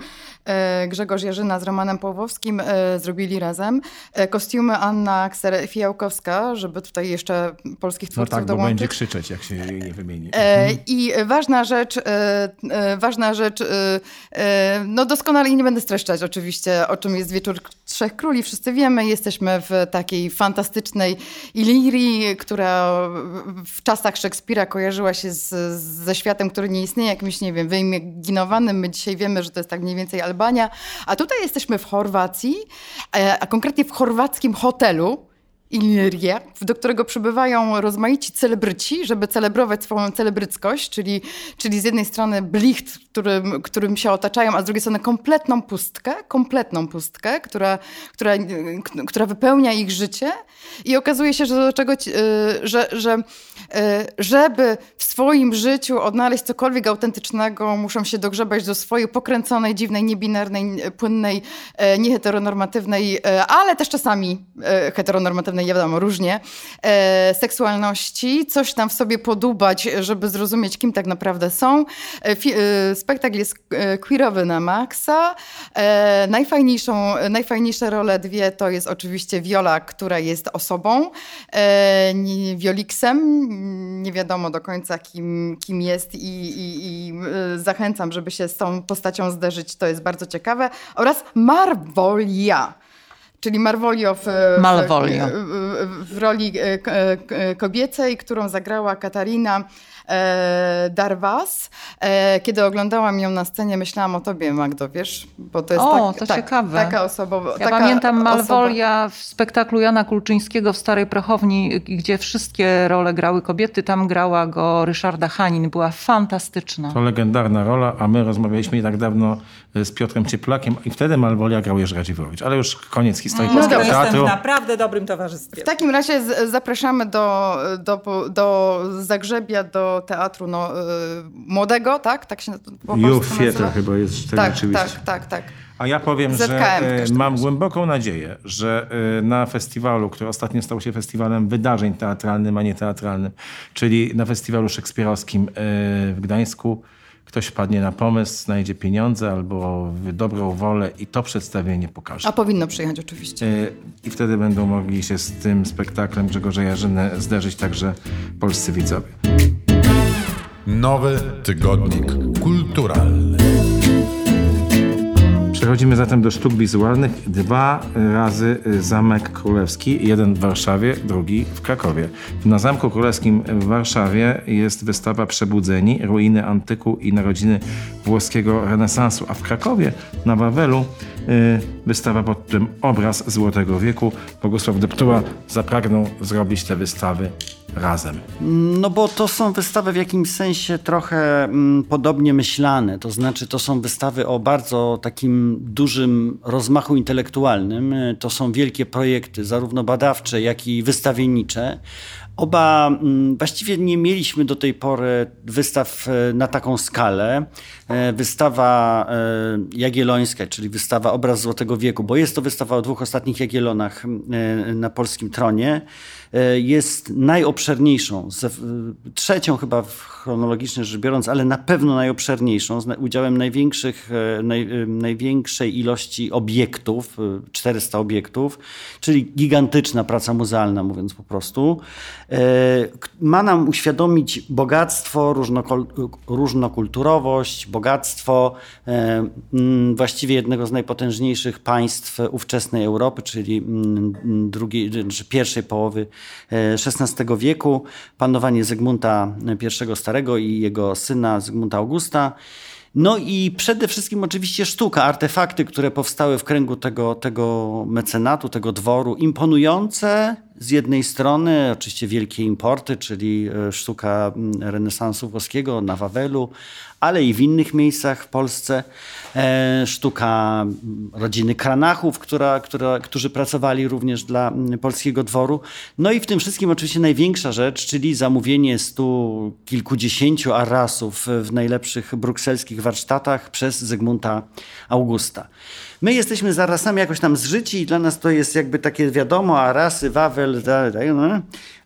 Speaker 6: Grzegorz Jerzyna z Romanem Pawłowskim. Zrobili razem. Kostiumy Anna Fijałkowska, żeby tutaj jeszcze polskich twórców
Speaker 2: no tak,
Speaker 6: dołączyć.
Speaker 2: bo będzie krzyczeć, jak się jej nie wymieni.
Speaker 6: I ważna rzecz, ważna rzecz, no doskonale nie będę streszczać oczywiście, o czym jest Wieczór Trzech Króli. Wszyscy wiemy, jesteśmy w takiej takiej fantastycznej Ilirii, która w czasach Szekspira kojarzyła się z, ze światem, który nie istnieje, jakimś, nie wiem, wyimaginowanym. My dzisiaj wiemy, że to jest tak mniej więcej Albania. A tutaj jesteśmy w Chorwacji, e, a konkretnie w chorwackim hotelu, Ilirię, do którego przybywają rozmaici celebryci, żeby celebrować swoją celebryckość, czyli, czyli z jednej strony blicht, którym, którym się otaczają, a z drugiej strony kompletną pustkę, kompletną pustkę, która, która, która wypełnia ich życie. I okazuje się, że do czego, y, że, że y, żeby w swoim życiu odnaleźć cokolwiek autentycznego, muszą się dogrzebać do swojej pokręconej, dziwnej, niebinarnej, płynnej, e, nieheteronormatywnej, e, ale też czasami e, heteronormatywnej, wiadomo, różnie, seksualności, coś tam w sobie podubać, żeby zrozumieć, kim tak naprawdę są. Spektakl jest queerowy na maksa. Najfajniejszą, najfajniejsze role dwie to jest oczywiście Viola, która jest osobą, Wioliksem, nie wiadomo do końca kim, kim jest i, i, i zachęcam, żeby się z tą postacią zderzyć, to jest bardzo ciekawe. Oraz Marvolia czyli Marvolio w,
Speaker 3: Malvolio.
Speaker 6: w, w, roli e, kobiecej, którą zagrała Katarina e, Darwas. E, kiedy oglądałam ją na scenie, myślałam o tobie, Magdo, wiesz?
Speaker 3: Bo to jest o, tak, to tak, ciekawe.
Speaker 6: Taka osoba.
Speaker 3: Ja
Speaker 6: taka
Speaker 3: pamiętam Malwolia w spektaklu Jana Kulczyńskiego w Starej Prochowni, gdzie wszystkie role grały kobiety. Tam grała go Ryszarda Hanin. Była fantastyczna.
Speaker 2: To legendarna rola, a my rozmawialiśmy nie tak dawno z Piotrem Cieplakiem i wtedy Malwolia grał Jerzy Radziwowicz. Ale już koniec historii no polskiego
Speaker 3: teatru.
Speaker 2: Jestem
Speaker 3: w naprawdę dobrym towarzystwie.
Speaker 6: W takim razie zapraszamy do, do, do Zagrzebia, do teatru no, y, młodego, tak? Tak się
Speaker 2: po Youth Theatre chyba jest
Speaker 6: tak,
Speaker 2: oczywiście.
Speaker 6: Tak, tak, tak.
Speaker 2: A ja powiem, ZKM że mam głęboką nadzieję, że y, na festiwalu, który ostatnio stał się festiwalem wydarzeń teatralnym, a nie teatralnym, czyli na festiwalu szekspirowskim y, w Gdańsku, ktoś wpadnie na pomysł, znajdzie pieniądze albo dobrą wolę i to przedstawienie pokaże.
Speaker 6: A powinno przyjechać oczywiście.
Speaker 2: E, I wtedy będą mogli się z tym spektaklem Grzegorza Jarzyny zderzyć także polscy widzowie.
Speaker 1: Nowy tygodnik kulturalny.
Speaker 2: Przechodzimy zatem do sztuk wizualnych. Dwa razy Zamek Królewski, jeden w Warszawie, drugi w Krakowie. Na Zamku Królewskim w Warszawie jest wystawa Przebudzeni, ruiny antyku i narodziny włoskiego renesansu, a w Krakowie na Wawelu y, wystawa pod tym Obraz Złotego Wieku. Bogusław Deptuła zapragnął zrobić te wystawy razem?
Speaker 5: No bo to są wystawy w jakimś sensie trochę mm, podobnie myślane. To znaczy, to są wystawy o bardzo takim dużym rozmachu intelektualnym. To są wielkie projekty, zarówno badawcze, jak i wystawiennicze. Oba mm, właściwie nie mieliśmy do tej pory wystaw e, na taką skalę. E, wystawa e, Jagiellońska, czyli wystawa Obraz Złotego Wieku, bo jest to wystawa o dwóch ostatnich Jagiellonach na polskim tronie. Jest najobszerniejszą, trzecią chyba chronologicznie rzecz biorąc, ale na pewno najobszerniejszą, z udziałem największych, naj, największej ilości obiektów, 400 obiektów, czyli gigantyczna praca muzealna, mówiąc po prostu. Ma nam uświadomić bogactwo, różnokulturowość, bogactwo właściwie jednego z najpotężniejszych państw ówczesnej Europy, czyli drugiej, czy pierwszej połowy XVI e, wieku, panowanie Zygmunta I Starego i jego syna Zygmunta Augusta. No i przede wszystkim oczywiście sztuka, artefakty, które powstały w kręgu tego, tego mecenatu, tego dworu, imponujące z jednej strony, oczywiście wielkie importy, czyli e, sztuka renesansu włoskiego na Wawelu, ale i w innych miejscach w Polsce. E, sztuka rodziny Kranachów, która, która, którzy pracowali również dla polskiego dworu. No i w tym wszystkim oczywiście największa rzecz, czyli zamówienie stu kilkudziesięciu arasów w najlepszych brukselskich warsztatach przez Zygmunta Augusta. My jesteśmy z arasami jakoś tam zżyci i dla nas to jest jakby takie wiadomo, arasy, Wawel, da, da, no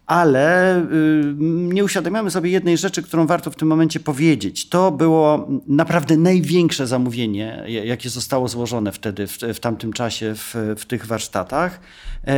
Speaker 5: ale y, nie uświadamiamy sobie jednej rzeczy, którą warto w tym momencie powiedzieć. To było naprawdę największe zamówienie, jakie zostało złożone wtedy, w, w tamtym czasie w, w tych warsztatach. E,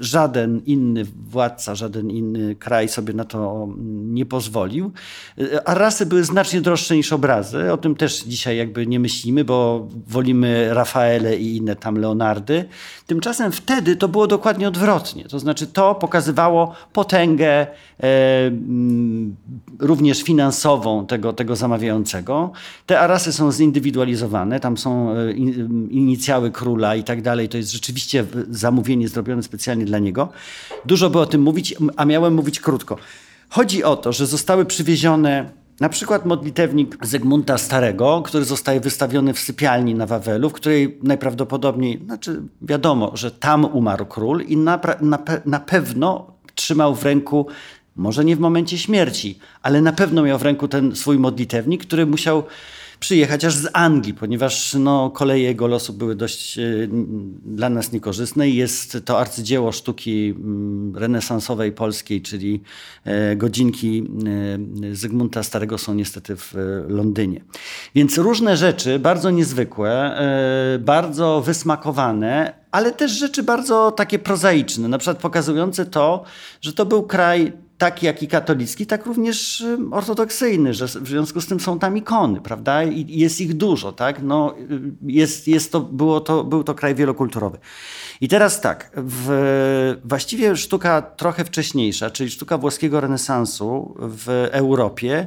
Speaker 5: żaden inny władca, żaden inny kraj sobie na to nie pozwolił. E, a rasy były znacznie droższe niż obrazy. O tym też dzisiaj jakby nie myślimy, bo wolimy Rafaele i inne tam Leonardy. Tymczasem wtedy to było dokładnie odwrotnie. To znaczy to pokazywało potęgę e, mm, również finansową tego, tego zamawiającego. Te arasy są zindywidualizowane, tam są e, inicjały króla i tak dalej. To jest rzeczywiście zamówienie zrobione specjalnie dla niego. Dużo by o tym mówić, a miałem mówić krótko. Chodzi o to, że zostały przywiezione na przykład modlitewnik Zygmunta Starego, który zostaje wystawiony w sypialni na Wawelu, w której najprawdopodobniej, znaczy wiadomo, że tam umarł król i na, na, na pewno trzymał w ręku Może nie w momencie śmierci, ale na pewno miał w ręku ten swój modlitewnik, który musiał przyjechać aż z Anglii, ponieważ no, koleje jego losu były dość e, dla nas niekorzystne jest to arcydzieło sztuki mm, renesansowej polskiej, czyli e, godzinki e, Zygmunta Starego są niestety w Londynie. Więc różne rzeczy, bardzo niezwykłe, bardzo wysmakowane, ale też rzeczy bardzo takie prozaiczne, na przykład pokazujące to, że to był kraj tak jak i katolicki, tak również ortodoksyjny, że w związku z tym są tam ikony, prawda? I jest ich dużo, tak? No, jest, jest to, było to, był to kraj wielokulturowy. I teraz tak, w, właściwie sztuka trochę wcześniejsza, czyli sztuka włoskiego renesansu w Europie,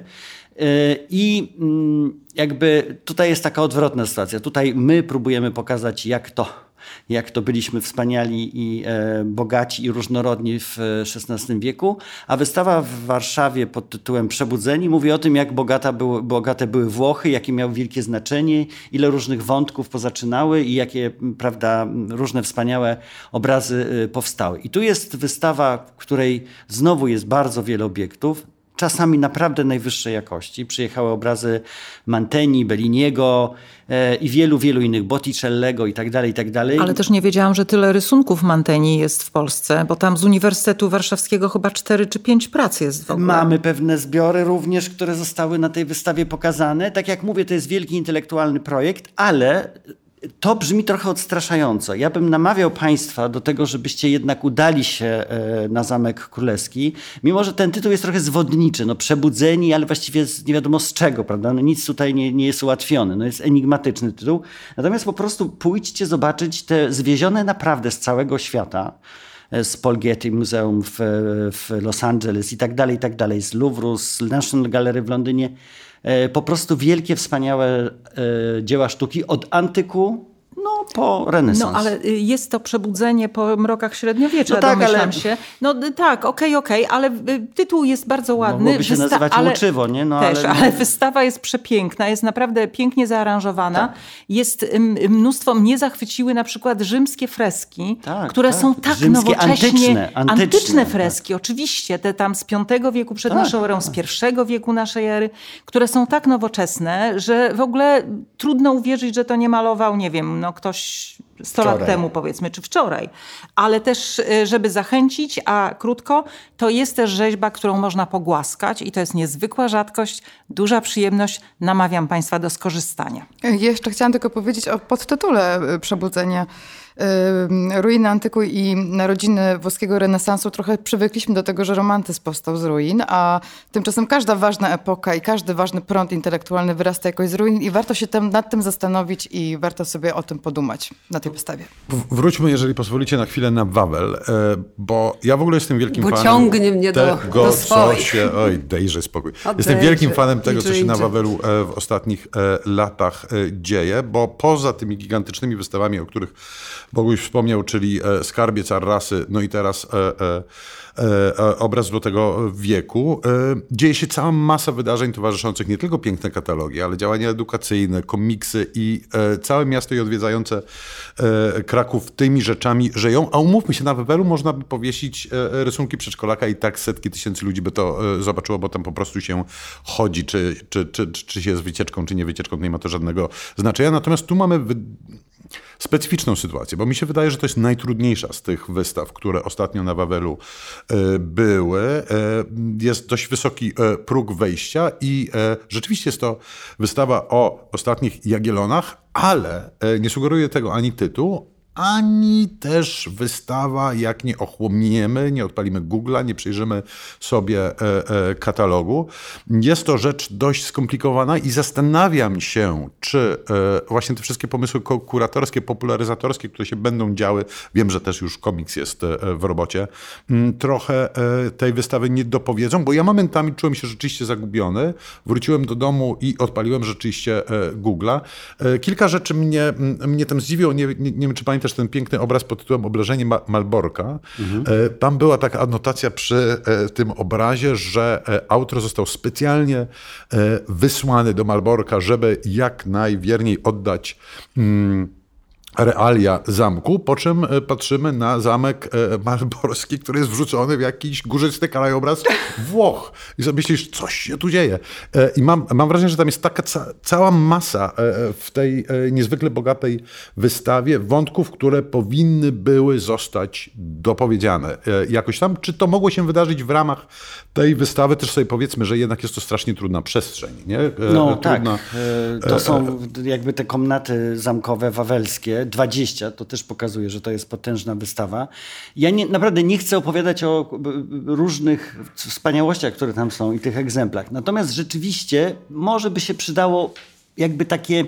Speaker 5: y, i mm, jakby tutaj jest taka odwrotna sytuacja. Tutaj my próbujemy pokazać, jak to jak to byliśmy wspaniali i e, bogaci i różnorodni w XVI wieku, a wystawa w Warszawie pod tytułem Przebudzeni mówi o tym, jak bogata był, bogate były Włochy, jakie miały wielkie znaczenie, ile różnych wątków pozaczynały i jakie prawda, różne wspaniałe obrazy e, powstały. I tu jest wystawa, w której znowu jest bardzo wiele obiektów, czasami naprawdę najwyższej jakości. Przyjechały obrazy Manteni, Belliniego e, i wielu, wielu innych, Botticellego i tak dalej, i tak dalej.
Speaker 3: Ale też nie wiedziałam, że tyle rysunków Manteni jest w Polsce, bo tam z Uniwersytetu Warszawskiego chyba cztery czy pięć prac jest w ogóle.
Speaker 5: Mamy pewne zbiory również, które zostały na tej wystawie pokazane. Tak jak mówię, to jest wielki intelektualny projekt, ale to brzmi trochę odstraszająco. Ja bym namawiał Państwa do tego, żebyście jednak udali się e, na Zamek Królewski, mimo że ten tytuł jest trochę zwodniczy, no przebudzeni, ale właściwie z, nie wiadomo z czego, prawda? No nic tutaj nie, nie jest ułatwione, no jest enigmatyczny tytuł. Natomiast po prostu pójdźcie zobaczyć te zwiezione naprawdę z całego świata, e, z Paul Getty Muzeum w, w Los Angeles i tak dalej, i tak dalej, z Louvru, z National Gallery w Londynie, E, po prostu wielkie, wspaniałe e, dzieła sztuki od antyku no, po renesans.
Speaker 3: No, ale y, jest to przebudzenie po mrokach średniowiecza, no tak, domyślam ale... się. No tak, okej, okay, okej, okay, ale y, tytuł jest bardzo ładny.
Speaker 5: Mogłoby się Wysta nazywać ale... Łuczywo, nie?
Speaker 3: No, Też, ale... ale... wystawa jest przepiękna, jest naprawdę pięknie zaaranżowana. Tak. Jest, mnóstwo, mnie zachwyciły na przykład rzymskie freski, tak, które tak. są tak Rzymskie, nowocześnie. Antyczne, antyczne, antyczne freski, tak. oczywiście, te tam z V wieku przed tak, naszą erą, z tak. I wieku naszej ery, które są tak nowoczesne, że w ogóle trudno uwierzyć, że to nie malował, nie wiem, no ktoś 100 lat temu powiedzmy, czy wczoraj. Ale też, y, żeby zachęcić, a krótko, to jest też rzeźba, którą można pogłaskać i to jest niezwykła rzadkość, duża przyjemność. Namawiam Państwa do skorzystania.
Speaker 6: Jeszcze chciałam tylko powiedzieć o podtytule y, Przebudzenia ruiny antyku i narodziny włoskiego renesansu trochę przywykliśmy do tego, że romantyzm powstał z ruin, a tymczasem każda ważna epoka i każdy ważny prąd intelektualny wyrasta jakoś z ruin i warto się tam, nad tym zastanowić i warto sobie o tym podumać na tej wystawie.
Speaker 1: Wróćmy, jeżeli pozwolicie, na chwilę na Wawel, e, bo ja w ogóle jestem wielkim
Speaker 4: bo
Speaker 1: fanem
Speaker 4: ciągnie mnie do,
Speaker 1: tego, do co się... Oj, dejże spokój. jestem wielkim fanem tego, co się na Wawelu e, w ostatnich e, latach dzieje, bo poza tymi gigantycznymi wystawami, o których Boguś wspomniał, czyli e, Skarbiec Arrasy, no i teraz e, e, obraz do tego wieku. Dzieje się cała masa wydarzeń towarzyszących nie tylko piękne katalogi, ale działania edukacyjne, komiksy i całe miasto i odwiedzające Kraków tymi rzeczami żyją. A umówmy się, na Wewelu można by powiesić rysunki przedszkolaka i tak setki tysięcy ludzi by to zobaczyło, bo tam po prostu się chodzi, czy, czy, czy, czy się jest wycieczką, czy nie wycieczką, nie ma to żadnego znaczenia. Natomiast tu mamy specyficzną sytuację, bo mi się wydaje, że to jest najtrudniejsza z tych wystaw, które ostatnio na Wawelu e, były. E, jest dość wysoki e, próg wejścia i rzeczywiście jest to wystawa o ostatnich Jagielonach, ale nie sugeruje tego ani tytuł, ani też wystawa, jak nie ochłomiemy, nie odpalimy Google'a, nie przyjrzymy sobie e, e, katalogu. Jest to rzecz dość skomplikowana i zastanawiam się, czy e, właśnie te wszystkie pomysły kuratorskie, popularyzatorskie, które się będą działy, wiem, że też już komiks jest w robocie, trochę tej wystawy nie dopowiedzą, bo ja momentami czułem się rzeczywiście zagubiony. Wróciłem do domu i odpaliłem rzeczywiście Google'a. Kilka rzeczy mnie, mnie tam zdziwiło, nie, nie, nie wiem, czy pamiętasz, ten piękny obraz pod tytułem Obrażenie Malborka. Mhm. Tam była taka anotacja przy e, tym obrazie, że e, autor został specjalnie wysłany do Malborka, żeby jak najwierniej oddać. Hmm, realia zamku, po czym e, patrzymy na zamek e, malborski, który jest wrzucony w jakiś górzysty krajobraz Włoch. I sobie myślisz, coś się tu dzieje. E, I mam, mam wrażenie, że tam jest taka ca cała masa w tej niezwykle bogatej wystawie wątków, które powinny były zostać dopowiedziane jakoś tam. Czy to mogło się wydarzyć w ramach tej wystawy? Też sobie powiedzmy, że jednak jest to strasznie trudna przestrzeń. Nie?
Speaker 5: No trudna. tak. To są jakby te komnaty zamkowe wawelskie, 20, to też pokazuje, że to jest potężna wystawa. Ja nie, naprawdę nie chcę opowiadać o różnych wspaniałościach, które tam są i tych egzemplach. Natomiast rzeczywiście może by się przydało jakby takie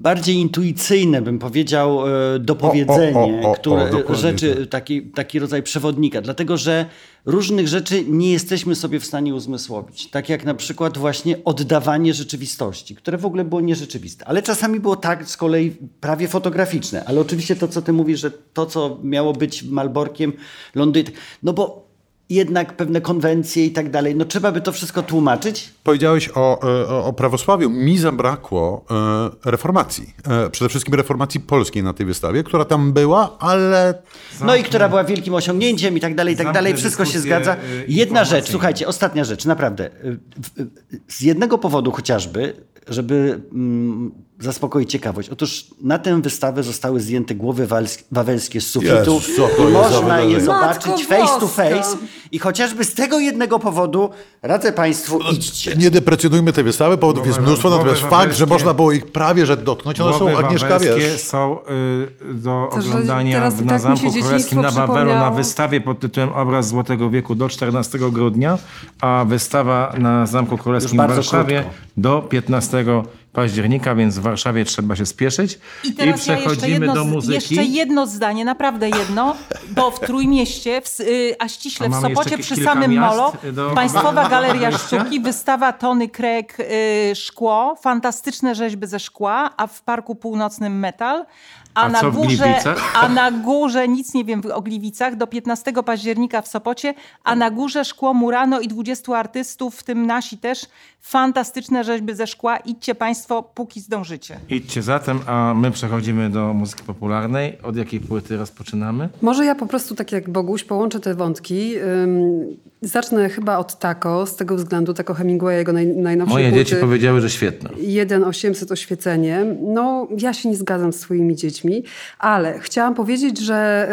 Speaker 5: bardziej intuicyjne, bym powiedział, e, dopowiedzenie, o, o, o, które, rzeczy, tak. taki, taki rodzaj przewodnika. Dlatego, że różnych rzeczy nie jesteśmy sobie w stanie uzmysłowić. Tak jak na przykład właśnie oddawanie rzeczywistości, które w ogóle było nierzeczywiste. Ale czasami było tak z kolei prawie fotograficzne. Ale oczywiście to, co ty mówisz, że to, co miało być Malborkiem, Londynem, no bo jednak pewne konwencje i tak dalej. No trzeba by to wszystko tłumaczyć.
Speaker 1: Powiedziałeś o, e, o, o prawosławiu. Mi zabrakło e, reformacji. E, przede wszystkim reformacji polskiej na tej wystawie, która tam była, ale...
Speaker 5: No i która była wielkim osiągnięciem i tak dalej, i tak dalej. Wszystko się zgadza. Jedna rzecz, słuchajcie, ostatnia rzecz, naprawdę. Z jednego powodu chociażby, żeby mm, zaspokoić ciekawość. Otóż na tę wystawę zostały zdjęte głowy wawelskie z sufitu. Yes, można je zobaczyć Matko face to face. I chociażby z tego jednego powodu radzę Państwu, no, idźcie.
Speaker 1: Nie deprecjonujmy tej wystawy, powodów jest mnóstwo, natomiast fakt, że można było ich prawie że dotknąć, one są, Agnieszka, wiesz...
Speaker 2: są y, do oglądania na tak Zamku Królewskim na Wawelu na wystawie pod tytułem Obraz Złotego Wieku do 14 grudnia, a wystawa na Zamku Królewskim w Warszawie krótko. do 15 października, więc w Warszawie trzeba się spieszyć.
Speaker 3: I teraz I przechodzimy ja jedno, do muzyki. Jeszcze jedno zdanie, naprawdę jedno, bo w Trójmieście, w, y, a ściśle a w Sopocie przy samym Molo, do... Państwowa Galeria Sztuki, wystawa Tony Craig y, Szkło, fantastyczne rzeźby ze szkła, a w Parku Północnym metal. A, a na górze, a na górze, nic nie wiem o Gliwicach, do 15 października w Sopocie, a na górze szkło Murano i 20 artystów, w tym nasi też, fantastyczne rzeźby ze szkła. Idźcie Państwo, póki zdążycie.
Speaker 2: Idźcie zatem, a my przechodzimy do muzyki popularnej. Od jakiej płyty rozpoczynamy?
Speaker 4: Może ja po prostu, tak jak Boguś, połączę te wątki. Zacznę chyba od Taco, z tego względu, Taco Hemingwaya, jego naj, najnowsze
Speaker 2: Moje
Speaker 4: płyty.
Speaker 2: dzieci powiedziały, że świetne.
Speaker 4: 1800 oświecenie. No, ja się nie zgadzam z swoimi dziećmi, ale chciałam powiedzieć, że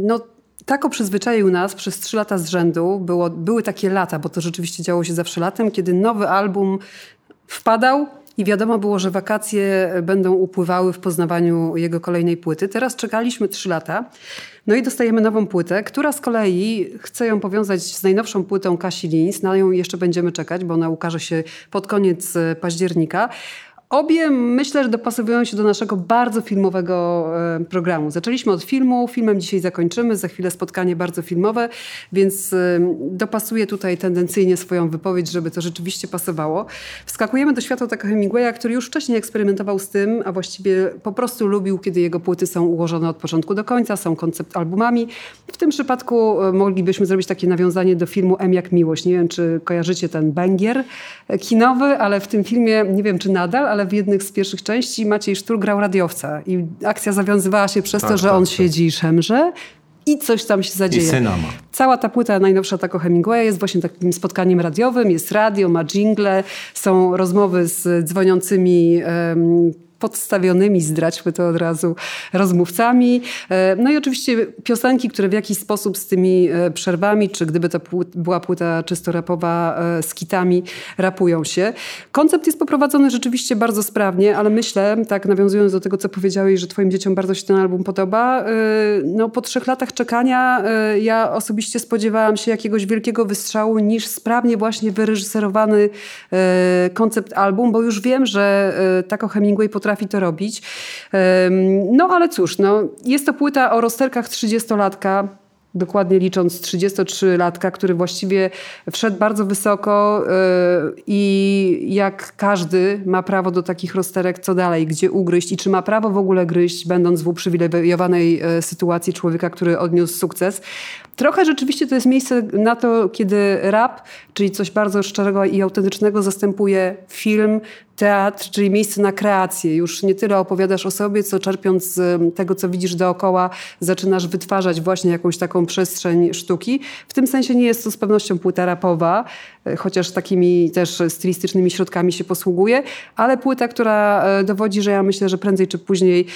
Speaker 4: no, Tako przyzwyczaił nas przez trzy lata z rzędu. Było, były takie lata, bo to rzeczywiście działo się zawsze latem, kiedy nowy album wpadał i wiadomo było, że wakacje będą upływały w poznawaniu jego kolejnej płyty. Teraz czekaliśmy trzy lata. No i dostajemy nową płytę, która z kolei chce ją powiązać z najnowszą płytą Kasi Lins. Na nią jeszcze będziemy czekać, bo ona ukaże się pod koniec października. Obie myślę, że dopasowują się do naszego bardzo filmowego e, programu. Zaczęliśmy od filmu, filmem dzisiaj zakończymy, za chwilę spotkanie bardzo filmowe, więc e, dopasuję tutaj tendencyjnie swoją wypowiedź, żeby to rzeczywiście pasowało. Wskakujemy do świata takiego Hemingwaya, który już wcześniej eksperymentował z tym, a właściwie po prostu lubił, kiedy jego płyty są ułożone od początku do końca, są koncept albumami. W tym przypadku e, moglibyśmy zrobić takie nawiązanie do filmu M jak miłość. Nie wiem, czy kojarzycie ten bangier kinowy, ale w tym filmie, nie wiem czy nadal, ale w jednych z pierwszych części Maciej Sztur grał radiowca i akcja zawiązywała się przez tak, to, że tak, on tak. siedzi i szemrze i coś tam się zadzieje. I
Speaker 2: syna ma.
Speaker 4: Cała ta płyta najnowsza Taco Hemingwaya jest właśnie takim spotkaniem radiowym, jest radio, ma jingle, są rozmowy z dzwoniącymi um, podstawionymi, zdradźmy to od razu, rozmówcami. E, no i oczywiście piosenki, które w jakiś sposób z tymi e, przerwami, czy gdyby to była płyta czysto rapowa e, z kitami, rapują się. Koncept jest poprowadzony rzeczywiście bardzo sprawnie, ale myślę, tak nawiązując do tego, co powiedziałeś, że twoim dzieciom bardzo się ten album podoba, no po trzech latach czekania ja osobiście spodziewałam się jakiegoś wielkiego wystrzału niż sprawnie właśnie wyreżyserowany koncept album, bo już wiem, że Taco Hemingway potrafi potrafi to robić. No ale cóż, no, jest to płyta o rozterkach 30-latka, dokładnie licząc 33-latka, który właściwie wszedł bardzo wysoko yy, i jak każdy ma prawo do takich rozterek, co dalej, gdzie ugryźć i czy ma prawo w ogóle gryźć, będąc w uprzywilejowanej yy, sytuacji człowieka, który odniósł sukces. Trochę rzeczywiście to jest miejsce na to, kiedy rap, czyli coś bardzo szczerego i autentycznego zastępuje film, teatr, czyli miejsce na kreację. Już nie tyle opowiadasz o sobie, co czerpiąc z tego, co widzisz dookoła, zaczynasz wytwarzać właśnie jakąś taką przestrzeń sztuki. W tym sensie nie jest to z pewnością płyta rapowa, e, chociaż takimi też stylistycznymi środkami się posługuje, ale płyta, która e, dowodzi, że ja myślę, że prędzej czy później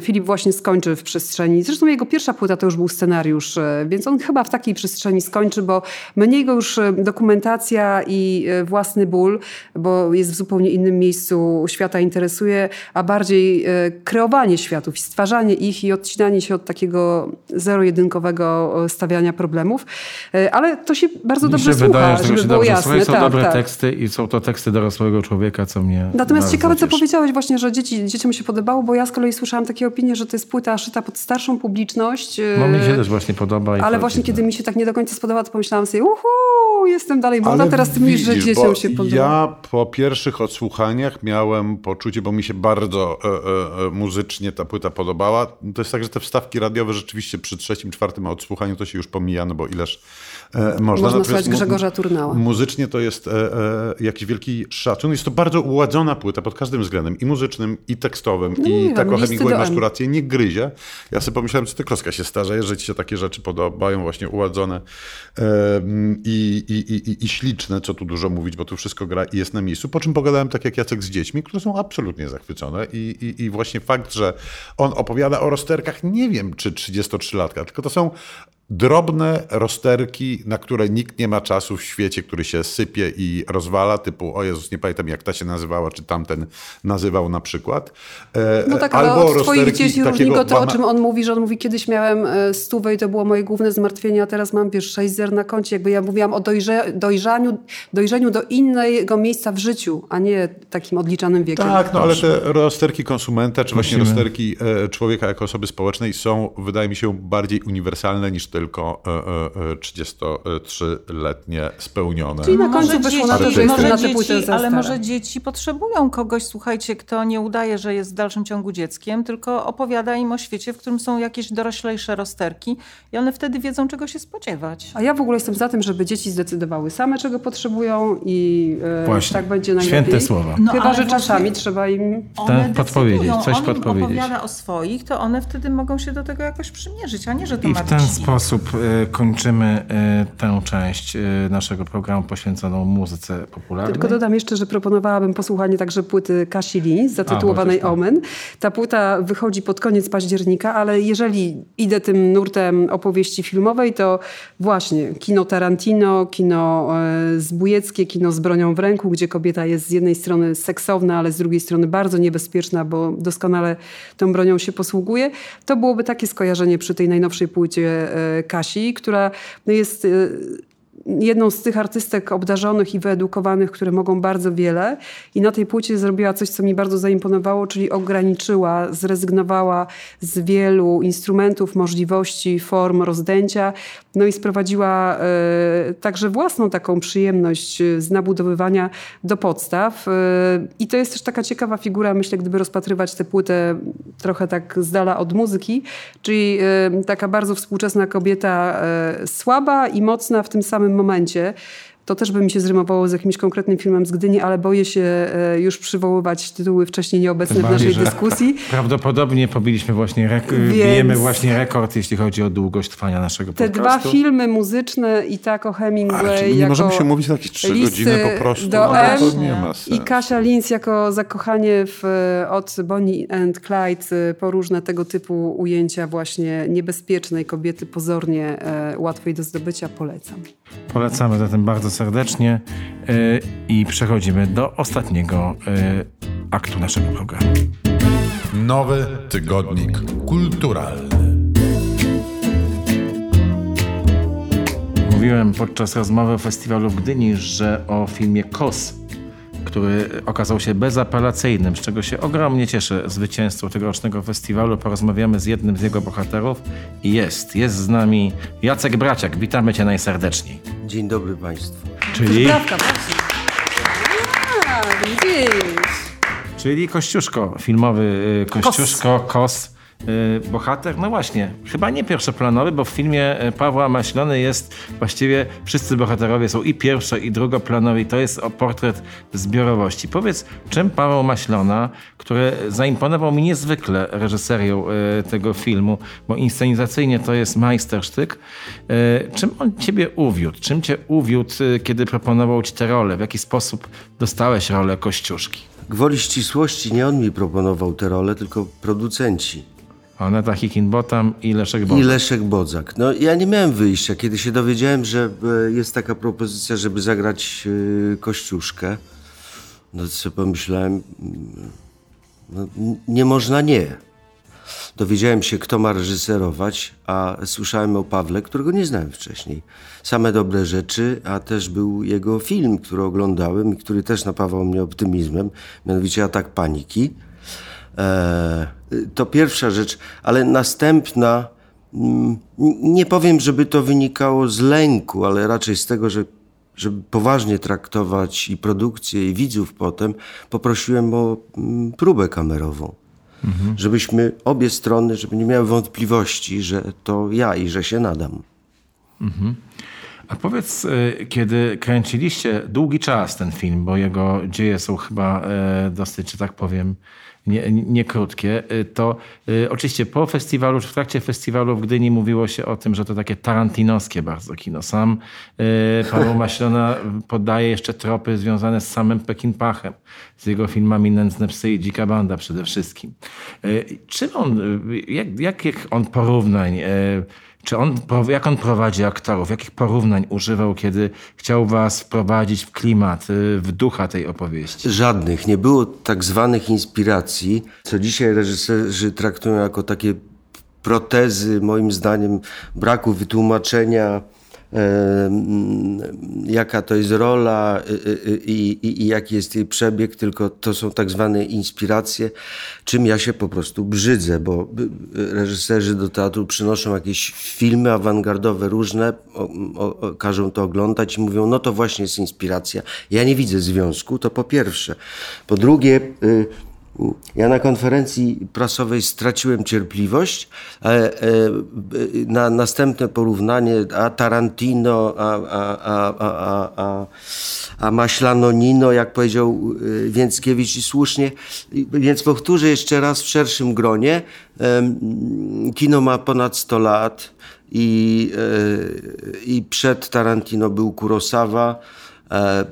Speaker 4: Filip właśnie skończy w przestrzeni. Zresztą jego pierwsza płyta to już był scenariusz, e, więc on chyba w takiej przestrzeni skończy, bo mniej go już dokumentacja i własny ból, bo jest w zupełnie innym miejscu świata interesuje, a bardziej e, kreowanie światów, stwarzanie ich i odcinanie się od takiego zero-jedynkowego e, stawiania problemów. E, ale to się bardzo dobrze
Speaker 2: się
Speaker 4: słucha,
Speaker 2: wydaje, że
Speaker 4: żeby
Speaker 2: się
Speaker 4: było
Speaker 2: dobrze
Speaker 4: jasne.
Speaker 2: Są
Speaker 4: tak,
Speaker 2: dobre
Speaker 4: tak.
Speaker 2: teksty i są to teksty dorosłego człowieka, co mnie
Speaker 4: Natomiast ciekawe, co
Speaker 2: cieszy.
Speaker 4: powiedziałeś właśnie, że dzieci, dzieciom się podobało, bo ja z kolei słyszałam takie opinie, że to jest płyta szyta pod starszą publiczność.
Speaker 2: No mi się też właśnie podoba. i
Speaker 4: Ale właśnie kiedy mi się tak nie do końca spodoba, to pomyślałam sobie, uhu, jestem dalej młoda, teraz ty mówisz, że dzieciom się podoba.
Speaker 1: Ja po pierwszych odsłuchaniach miałem poczucie, bo mi się bardzo e, e, e, muzycznie ta płyta podobała. To jest tak, że te wstawki radiowe rzeczywiście przy trzecim, czwartym odsłuchaniu to się już pomija, no bo ileż można.
Speaker 4: Można
Speaker 1: Natomiast
Speaker 4: słuchać Grzegorza Turnała.
Speaker 1: Muzycznie to jest e, e, jakiś wielki szacun. Jest to bardzo uładzona płyta pod każdym względem. I muzycznym, i tekstowym,
Speaker 4: No
Speaker 1: i tak o Hemingway masz rację, nie gryzie. Ja sobie pomyślałem, co ty kloska się starzeje, że ci się takie rzeczy podobają, właśnie uładzone e, i, i, i, i, i śliczne, co tu dużo mówić, bo tu wszystko gra i jest na miejscu. Po czym pogadałem tak jak Jacek z dziećmi, które są absolutnie zachwycone i, i, i właśnie fakt, że on opowiada o rozterkach, nie wiem czy 33-latka, tylko to są drobne rozterki, na które nikt nie ma czasu w świecie, który się sypie i rozwala, typu o Jezus, nie pamiętam jak ta się nazywała, czy tamten nazywał na przykład. E,
Speaker 4: No tak, ale
Speaker 1: albo
Speaker 4: od twoich dzieci różni
Speaker 1: takiego
Speaker 4: go to, o czym on mówi, że on mówi, kiedyś miałem e, stówę i to było moje główne zmartwienie, a teraz mam, wiesz, sześć zer na koncie. Jakby ja mówiłam o dojrze, dojrzaniu, dojrzeniu do innego miejsca w życiu, a nie takim odliczanym wiekiem.
Speaker 1: Tak, no ale te rozterki konsumenta, czy właśnie
Speaker 2: Musimy.
Speaker 1: rozterki e, człowieka jako osoby społecznej są, wydaje mi się, bardziej uniwersalne niż tylko e, e, e, 33-letnie spełnione.
Speaker 4: Czyli na
Speaker 3: Może
Speaker 4: końcu wyszło na to, że jestem
Speaker 1: może
Speaker 4: na
Speaker 3: dzieci, ale może dzieci potrzebują kogoś, słuchajcie, kto nie udaje, że jest w dalszym ciągu dzieckiem, tylko opowiada im o świecie, w którym są jakieś doroślejsze rozterki i one wtedy wiedzą, czego się spodziewać.
Speaker 4: A ja w ogóle jestem za tym, żeby dzieci zdecydowały same, czego potrzebują i e,
Speaker 2: Właśnie.
Speaker 4: tak będzie najlepiej.
Speaker 2: Święte słowa.
Speaker 3: No,
Speaker 4: Chyba,
Speaker 3: ale
Speaker 4: że czasami trzeba im...
Speaker 3: One
Speaker 2: podpowiedzieć, coś
Speaker 3: on
Speaker 2: podpowiedzieć.
Speaker 3: opowiada o swoich, to one wtedy mogą się do tego jakoś przymierzyć, a nie, że to
Speaker 2: I
Speaker 3: ma
Speaker 2: w ten
Speaker 3: być
Speaker 2: sposób y, kończymy y, tę część y, naszego programu poświęconą muzyce popularnej.
Speaker 4: Tylko dodam jeszcze, że proponowałabym posłuchanie także płyty Kasi Lins zatytułowanej
Speaker 2: A,
Speaker 4: Omen. Ta płyta wychodzi pod koniec października, ale jeżeli idę tym nurtem opowieści filmowej, to właśnie kino Tarantino, kino e, zbójeckie, kino z bronią w ręku, gdzie kobieta jest z jednej strony seksowna, ale z drugiej strony bardzo niebezpieczna, bo doskonale tą bronią się posługuje. To byłoby takie skojarzenie przy tej najnowszej płycie e, Kasi, która jest... jedną z tych artystek obdarzonych i wyedukowanych, które mogą bardzo wiele. I na tej płycie zrobiła coś, co mi bardzo zaimponowało, czyli ograniczyła, zrezygnowała z wielu instrumentów, możliwości, form rozdęcia. No i sprowadziła e, także własną taką przyjemność e, z nabudowywania do podstaw. E, I to jest też taka ciekawa figura, myślę, gdyby rozpatrywać tę płytę trochę tak z dala od muzyki, czyli e, taka bardzo współczesna kobieta, słaba i mocna w tym samym momencie. To też by mi się zrymowało z jakimś konkretnym filmem z Gdyni, ale boję się e, już przywoływać tytuły wcześniej nieobecne
Speaker 2: Tym
Speaker 4: w naszej dyskusji.
Speaker 2: Prawdopodobnie pobiliśmy właśnie, rek- bijemy właśnie rekord, jeśli chodzi o długość trwania naszego
Speaker 4: Te
Speaker 2: podcastu.
Speaker 4: dwa filmy muzyczne i tak o Hemingway
Speaker 1: Ale nie
Speaker 4: jako
Speaker 1: możemy się mówić na jakieś trzy godziny po prostu?
Speaker 4: do
Speaker 1: no,
Speaker 4: M
Speaker 1: to nie ma
Speaker 4: i. Kasia Linz jako zakochanie w, od Bonnie and Clyde po różne tego typu ujęcia właśnie niebezpiecznej kobiety, pozornie e, łatwej do zdobycia, polecam.
Speaker 2: Polecamy zatem bardzo serdecznie y, i przechodzimy do ostatniego y, aktu naszego programu.
Speaker 7: Nowy tygodnik kulturalny.
Speaker 2: Mówiłem podczas rozmowy o festiwalu w Gdyni, że o filmie KOS który okazał się bezapelacyjnym, z czego się ogromnie cieszę zwycięstwo tegorocznego festiwalu. Porozmawiamy z jednym z jego bohaterów i jest, jest z nami Jacek Braciak. Witamy cię najserdeczniej.
Speaker 8: Dzień dobry Państwu.
Speaker 2: Czyli,
Speaker 4: Prawka,
Speaker 2: czyli Kościuszko, filmowy y, Kościuszko, Kos. y, Bohater, no właśnie, chyba nie pierwszoplanowy, bo w filmie y, Pawła Maślony jest właściwie wszyscy bohaterowie są i pierwszo, i drugoplanowi. To jest portret zbiorowości. Powiedz, czym Paweł Maślona, który zaimponował mi niezwykle reżyserią y, tego filmu, bo inscenizacyjnie to jest majstersztyk, y, czym on ciebie uwiódł? Czym cię uwiódł, y, kiedy proponował ci tę rolę? W jaki sposób dostałeś rolę Kościuszki?
Speaker 8: Gwoli ścisłości nie on mi proponował tę rolę, tylko producenci.
Speaker 2: Aneta Hikinbotam i Leszek
Speaker 8: I
Speaker 2: Bożek.
Speaker 8: Leszek Bodzak. No ja nie miałem wyjścia. Kiedy się dowiedziałem, że e, jest taka propozycja, żeby zagrać e, Kościuszkę, no sobie pomyślałem, mm, no, nie można nie. Dowiedziałem się, kto ma reżyserować, a słyszałem o Pawle, którego nie znałem wcześniej. Same dobre rzeczy, a też był jego film, który oglądałem i który też napawał mnie optymizmem, mianowicie Atak Paniki. E, to pierwsza rzecz, ale następna, mm, nie powiem, żeby to wynikało z lęku, ale raczej z tego, że żeby poważnie traktować i produkcję, i widzów potem, poprosiłem o mm, próbę kamerową. Żebyśmy obie strony, żeby nie miały wątpliwości, że to ja i że się nadam.
Speaker 2: A powiedz, y, kiedy kręciliście długi czas ten film, bo jego dzieje są chyba e, dosyć, że tak powiem, nie, nie krótkie, y, to y, oczywiście po festiwalu, czy w trakcie festiwalu w Gdyni mówiło się o tym, że to takie tarantinowskie bardzo kino. Sam y, Paweł Maślona podaje jeszcze tropy związane z samym Pekinpachem, z jego filmami Nędzne psy i Dzika banda przede wszystkim. Y, Czym on, jak, jakich on porównań czy on, jak on prowadzi aktorów? Jakich porównań używał, kiedy chciał was wprowadzić w klimat, y, w ducha tej opowieści?
Speaker 8: Żadnych. Nie było tak zwanych inspiracji, co dzisiaj reżyserzy traktują jako takie protezy, moim zdaniem, braku wytłumaczenia, jaka to jest rola y, y, y, i, i, i jaki jest jej przebieg, tylko to są tak zwane inspiracje, czym ja się po prostu brzydzę, bo reżyserzy do teatru przynoszą jakieś filmy awangardowe różne, o, o, każą to oglądać i mówią, no to właśnie jest inspiracja. Ja nie widzę związku, to po pierwsze. Po drugie, ja na konferencji prasowej straciłem cierpliwość. E, e, na następne porównanie, a Tarantino, a, a, a, a, a, a, Maślano Nino, jak powiedział y, Więckiewicz i słusznie. Więc powtórzę jeszcze raz w szerszym gronie. Kino ma ponad 100 lat i, e, i przed Tarantino był Kurosawa. E,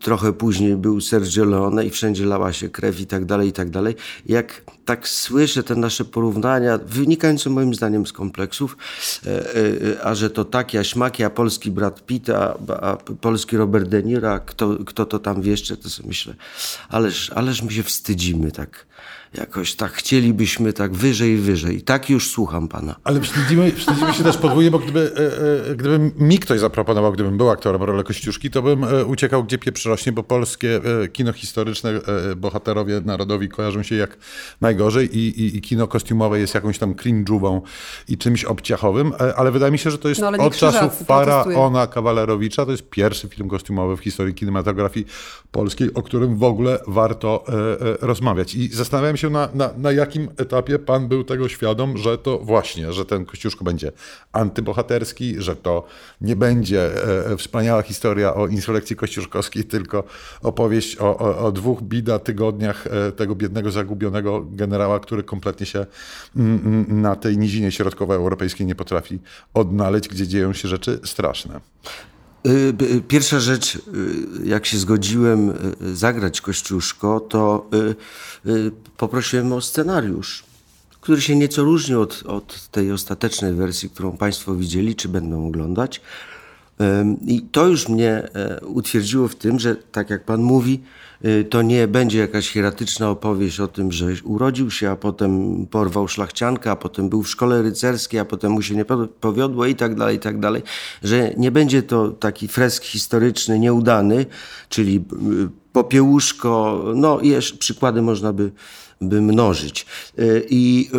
Speaker 8: trochę później był Sergio Leone i wszędzie lała się krew i tak dalej, i tak dalej. Jak tak słyszę te nasze porównania, wynikające moim zdaniem z kompleksów, e, e, a że to tak, ja śmaki, a polski Brad Pitt, a, a polski Robert De Niro, kto, kto to tam wieszcze, to sobie myślę, ależ, ależ my się wstydzimy tak, jakoś tak, chcielibyśmy tak wyżej, wyżej. Tak już słucham pana.
Speaker 1: Ale wstydzimy, wstydzimy się też podwójnie, bo gdyby, e, gdyby mi ktoś zaproponował, gdybym był aktorem rolę Kościuszki, to bym uciekał gdzie pieprz rośnie, bo polskie kino historyczne, bohaterowie narodowi kojarzą się jak najgorzej i, i, i kino kostiumowe jest jakąś tam cringe'ową i czymś obciachowym, e, ale wydaje mi się, że to jest
Speaker 4: No,
Speaker 1: od czasu. Faraona Kawalerowicza, to jest pierwszy film kostiumowy w historii kinematografii polskiej, o którym w ogóle warto e, e, rozmawiać. I zastanawiam się, na, na, na jakim etapie pan był tego świadom, że to właśnie, że ten Kościuszko będzie antybohaterski, że to nie będzie e, wspaniała historia o insurrekcji kościuszkowskiej, tylko opowieść o, o, o dwóch bida tygodniach e, tego biednego, zagubionego generała, który kompletnie się mm, mm, na tej nizinie środkowoeuropejskiej nie potrafi odnaleźć, gdzie dzieją się rzeczy straszne.
Speaker 8: Y, y, Pierwsza rzecz, y, jak się zgodziłem zagrać Kościuszko, to poprosiłem o scenariusz, który się nieco różni od, od tej ostatecznej wersji, którą Państwo widzieli, czy będą oglądać. I to już mnie utwierdziło w tym, że tak jak pan mówi, to nie będzie jakaś hieratyczna opowieść o tym, że urodził się, a potem porwał szlachciankę, a potem był w szkole rycerskiej, a potem mu się nie powiodło i tak dalej, i tak dalej. Że nie będzie to taki fresk historyczny nieudany, czyli popiełuszko, no i przykłady można by, by mnożyć. I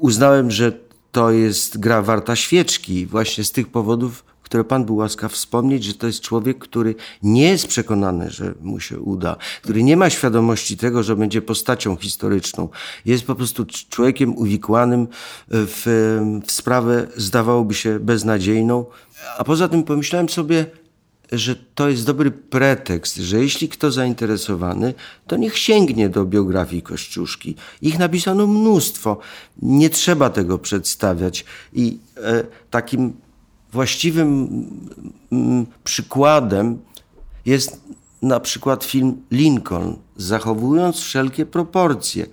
Speaker 8: uznałem, że to jest gra warta świeczki właśnie z tych powodów, które Pan był łaskaw wspomnieć, że to jest człowiek, który nie jest przekonany, że mu się uda, który nie ma świadomości tego, że będzie postacią historyczną. Jest po prostu człowiekiem uwikłanym w, w sprawę, zdawałoby się, beznadziejną. A poza tym pomyślałem sobie, że to jest dobry pretekst, że jeśli kto zainteresowany, to niech sięgnie do biografii Kościuszki. Ich napisano mnóstwo. Nie trzeba tego przedstawiać. I e, takim właściwym mm, przykładem jest na przykład film Lincoln, zachowując wszelkie proporcje.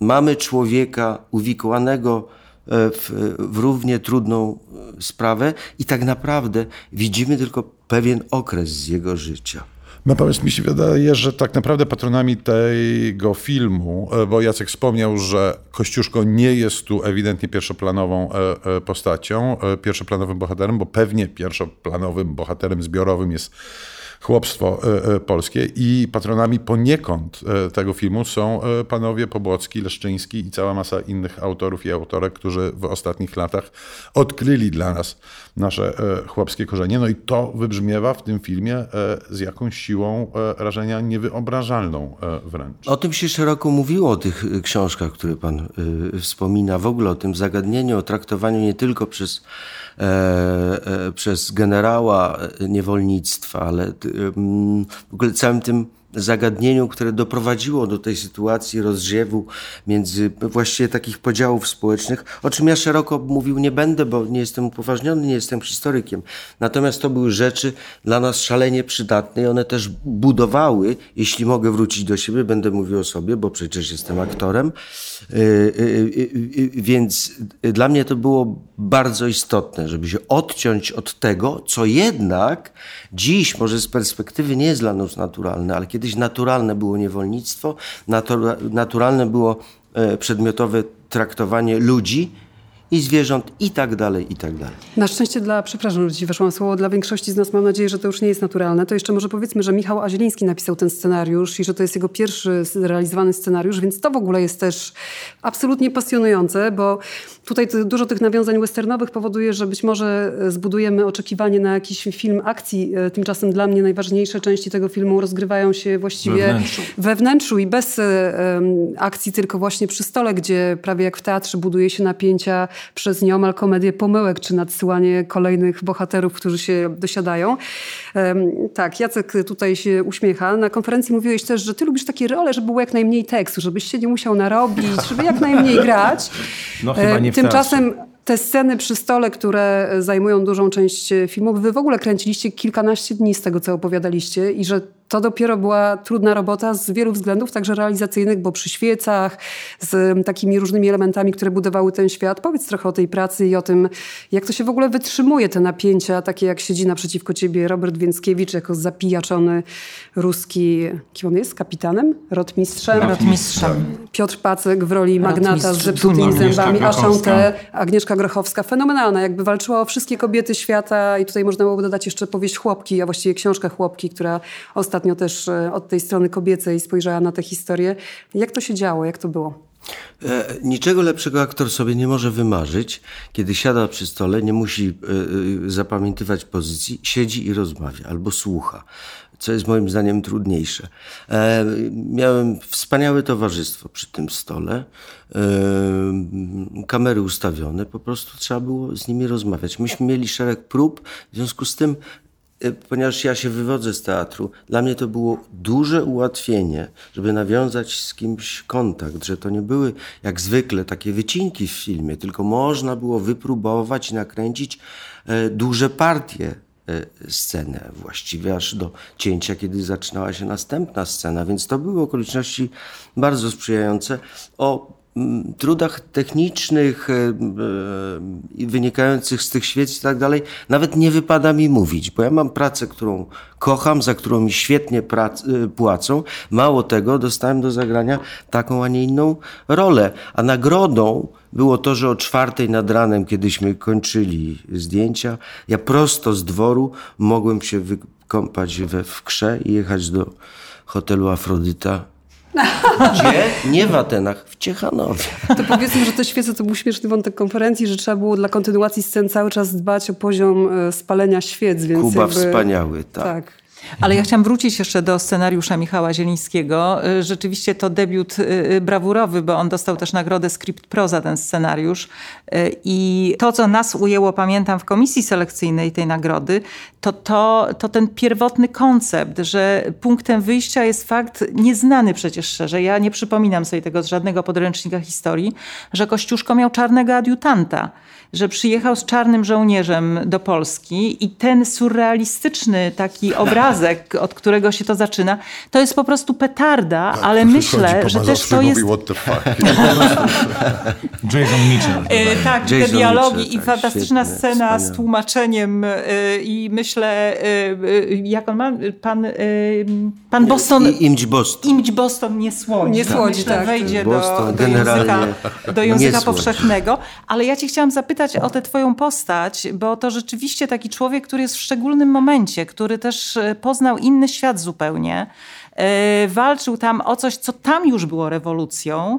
Speaker 8: Mamy człowieka uwikłanego e, w, w równie trudną e, sprawę i tak naprawdę widzimy tylko pewien okres z jego życia.
Speaker 1: Natomiast mi się wydaje, że tak naprawdę patronami tego filmu, e, bo Jacek wspomniał, że Kościuszko nie jest tu ewidentnie pierwszoplanową e, e, postacią, pierwszoplanowym bohaterem, bo pewnie pierwszoplanowym bohaterem zbiorowym jest chłopstwo e, e, polskie i patronami poniekąd e, tego filmu są panowie Pobłocki, Leszczyński i cała masa innych autorów i autorek, którzy w ostatnich latach odkryli dla nas nasze chłopskie korzenie. No i to wybrzmiewa w tym filmie z jakąś siłą rażenia niewyobrażalną wręcz.
Speaker 8: O tym się szeroko mówiło, o tych książkach, które pan wspomina, w ogóle o tym zagadnieniu, o traktowaniu nie tylko przez przez generała niewolnictwa, ale w ogóle całym tym zagadnieniu, które doprowadziło do tej sytuacji rozdziewu między właściwie takich podziałów społecznych, o czym ja szeroko mówił nie będę, bo nie jestem upoważniony, nie jestem historykiem. Natomiast to były rzeczy dla nas szalenie przydatne i one też budowały, jeśli mogę wrócić do siebie, będę mówił o sobie, bo przecież jestem aktorem, y, y, y, więc dla mnie to było bardzo istotne, żeby się odciąć od tego, co jednak dziś może z perspektywy nie jest dla nas naturalne, ale kiedy Kiedyś naturalne było niewolnictwo, naturalne było e, przedmiotowe traktowanie ludzi i zwierząt i tak dalej, i tak dalej.
Speaker 4: Na szczęście dla, przepraszam, że weszłam słowo, dla większości z nas mam nadzieję, że to już nie jest naturalne. To jeszcze może powiedzmy, że Michał Azieliński napisał ten scenariusz i że to jest jego pierwszy zrealizowany scenariusz, więc to w ogóle jest też absolutnie pasjonujące, bo tutaj dużo tych nawiązań westernowych powoduje, że być może e, zbudujemy oczekiwanie na jakiś film akcji. E, tymczasem dla mnie najważniejsze części tego filmu rozgrywają się właściwie we wnętrzu, we wnętrzu i bez um, akcji, tylko właśnie przy stole, gdzie prawie jak w teatrze buduje się napięcia przez nieomal komedię pomyłek, czy nadsyłanie kolejnych bohaterów, którzy się dosiadają. Tak, Jacek tutaj się uśmiecha. Na konferencji mówiłeś też, że ty lubisz takie role, żeby było jak najmniej tekstu, żebyś się nie musiał narobić, żeby jak najmniej grać.
Speaker 2: No chyba nie
Speaker 4: Tymczasem te sceny przy stole, które zajmują dużą część filmu, wy w ogóle kręciliście kilkanaście dni z tego, co opowiadaliście i że to dopiero była trudna robota z wielu względów, także realizacyjnych, bo przy świecach, z takimi różnymi elementami, które budowały ten świat. Powiedz trochę o tej pracy i o tym, jak to się w ogóle wytrzymuje, te napięcia, takie jak siedzi naprzeciwko ciebie Robert Więckiewicz jako zapijaczony ruski, kim on jest? Kapitanem? Rotmistrzem?
Speaker 3: Rotmistrzem.
Speaker 4: Piotr Pacek w roli magnata z zepsutymi zębami, a Chantę, Agnieszka Grochowska. Fenomenalna, jakby walczyła o wszystkie kobiety świata i tutaj można byłoby dodać jeszcze powieść Chłopki, a właściwie książkę Chłopki, która ostatnio ostatnio też e, od tej strony kobiecej spojrzała na tę historię. Jak to się działo? Jak to było?
Speaker 8: E, niczego lepszego aktor sobie nie może wymarzyć, kiedy siada przy stole, nie musi e, zapamiętywać pozycji, siedzi i rozmawia albo słucha, co jest moim zdaniem trudniejsze. Miałem wspaniałe towarzystwo przy tym stole, kamery ustawione, po prostu trzeba było z nimi rozmawiać. Myśmy mieli szereg prób, w związku z tym ponieważ ja się wywodzę z teatru, dla mnie to było duże ułatwienie, żeby nawiązać z kimś kontakt, że to nie były jak zwykle takie wycinki w filmie, tylko można było wypróbować i nakręcić e, duże partie e, scenę, właściwie aż do cięcia, kiedy zaczynała się następna scena, więc to były okoliczności bardzo sprzyjające. O trudach technicznych e, wynikających z tych świec i tak dalej, nawet nie wypada mi mówić, bo ja mam pracę, którą kocham, za którą mi świetnie prac- e, płacą. Mało tego, dostałem do zagrania taką, a nie inną rolę. A nagrodą było to, że o czwartej nad ranem, kiedyśmy kończyli zdjęcia, ja prosto z dworu mogłem się wykąpać we wkrze i jechać do hotelu Afrodyta. Gdzie? Nie w Atenach, w Ciechanowie.
Speaker 4: To powiedzmy, że te świece to był śmieszny wątek konferencji, że trzeba było dla kontynuacji scen cały czas dbać o poziom e, spalenia świec. Więc
Speaker 8: Kuba
Speaker 4: jakby...
Speaker 8: wspaniały, tak.
Speaker 4: tak.
Speaker 3: Ale ja chciałam wrócić jeszcze do scenariusza Michała Zielińskiego. Y, rzeczywiście to debiut y, y, brawurowy, bo on dostał też nagrodę Script Pro za ten scenariusz. I to, co nas ujęło, pamiętam, w komisji selekcyjnej tej nagrody, to, to, to ten pierwotny koncept, że punktem wyjścia jest fakt nieznany przecież szczerze. Ja nie przypominam sobie tego z żadnego podręcznika historii, że Kościuszko miał czarnego adiutanta że przyjechał z czarnym żołnierzem do Polski i ten surrealistyczny taki obrazek, od którego się to zaczyna, to jest po prostu petarda,
Speaker 1: Tak,
Speaker 3: ale myślę, że też to jest...
Speaker 1: Mówi, what the fuck.
Speaker 2: Jason Mitchell.
Speaker 3: E, tak, te
Speaker 8: Jason
Speaker 3: dialogi
Speaker 8: Mitchell,
Speaker 3: i
Speaker 8: tak,
Speaker 3: fantastyczna
Speaker 8: świetne,
Speaker 3: scena z
Speaker 8: wspaniałe.
Speaker 3: tłumaczeniem e, i myślę, e, e, jak on ma, pan, e, pan Boston...
Speaker 8: I Imć Boston.
Speaker 3: Imć Boston nie słodzi.
Speaker 4: Nie słodzi,
Speaker 3: Myślę,
Speaker 4: tak.
Speaker 3: wejdzie
Speaker 8: Boston
Speaker 3: do, do języka, do języka powszechnego. Ale ja ci chciałam zapytać o tę twoją postać, bo to rzeczywiście taki człowiek, który jest w szczególnym momencie, który też e, poznał inny świat zupełnie. E, Walczył tam o coś, co tam już było rewolucją.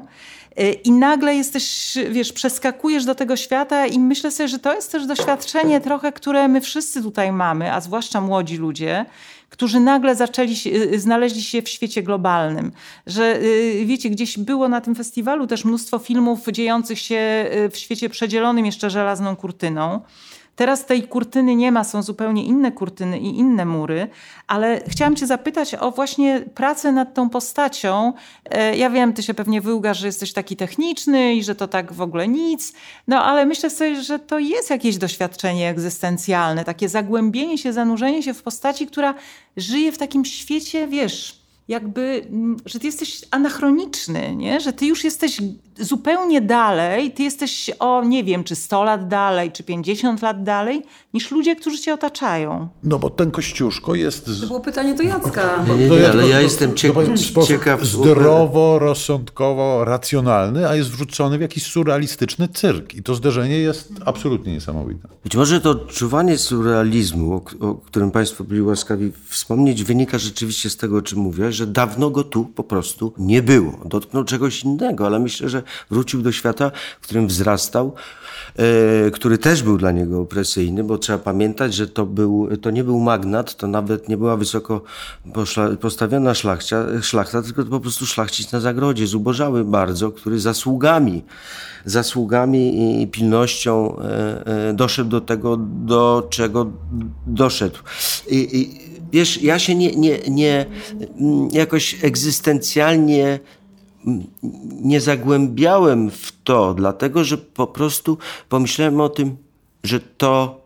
Speaker 3: E, I nagle jesteś, wiesz, przeskakujesz do tego świata i myślę sobie, że to jest też doświadczenie trochę, które my wszyscy tutaj mamy, a zwłaszcza młodzi ludzie, którzy nagle zaczęli, się- y, znaleźli się w świecie globalnym. Że y, wiecie, gdzieś było na tym festiwalu też mnóstwo filmów dziejących się y, w świecie przedzielonym jeszcze żelazną kurtyną. Teraz tej kurtyny nie ma, są zupełnie inne kurtyny i inne mury, ale chciałam cię zapytać o właśnie pracę nad tą postacią. E, Ja wiem, ty się pewnie wyłgasz, że jesteś taki techniczny i że to tak w ogóle nic, no ale myślę sobie, że to jest jakieś doświadczenie egzystencjalne, takie zagłębienie się, zanurzenie się w postaci, która żyje w takim świecie, wiesz, jakby, mm, że ty jesteś anachroniczny, nie? że ty już jesteś zupełnie dalej, ty jesteś o nie wiem, czy 100 lat dalej, czy 50 lat dalej, niż ludzie, którzy cię otaczają.
Speaker 1: No bo ten Kościuszko jest... Z...
Speaker 4: To było pytanie do Jacka.
Speaker 8: Nie, nie, nie, ale
Speaker 1: to-
Speaker 8: ja
Speaker 1: to-
Speaker 8: jestem ciekaw.
Speaker 1: Zdrowo, rozsądkowo, racjonalny, a jest wrzucony w jakiś surrealistyczny cyrk. I to zderzenie jest absolutnie niesamowite.
Speaker 8: Być może to odczuwanie surrealizmu, o, o którym Państwo byli łaskawi wspomnieć, wynika rzeczywiście z tego, o czym mówię, że dawno go tu po prostu nie było. Dotknął czegoś innego, ale myślę, że wrócił do świata, w którym wzrastał, e, który też był dla niego opresyjny, bo trzeba pamiętać, że to, był, to nie był magnat, to nawet nie była wysoko postawiona szlachcia, szlachta, tylko to po prostu szlachcic na zagrodzie, zubożały bardzo, który zasługami, zasługami i pilnością e, e, doszedł do tego, do czego doszedł. I, i wiesz, ja się nie, nie, nie mm, jakoś egzystencjalnie mm, nie zagłębiałem w to, dlatego że po prostu pomyślałem o tym, że to,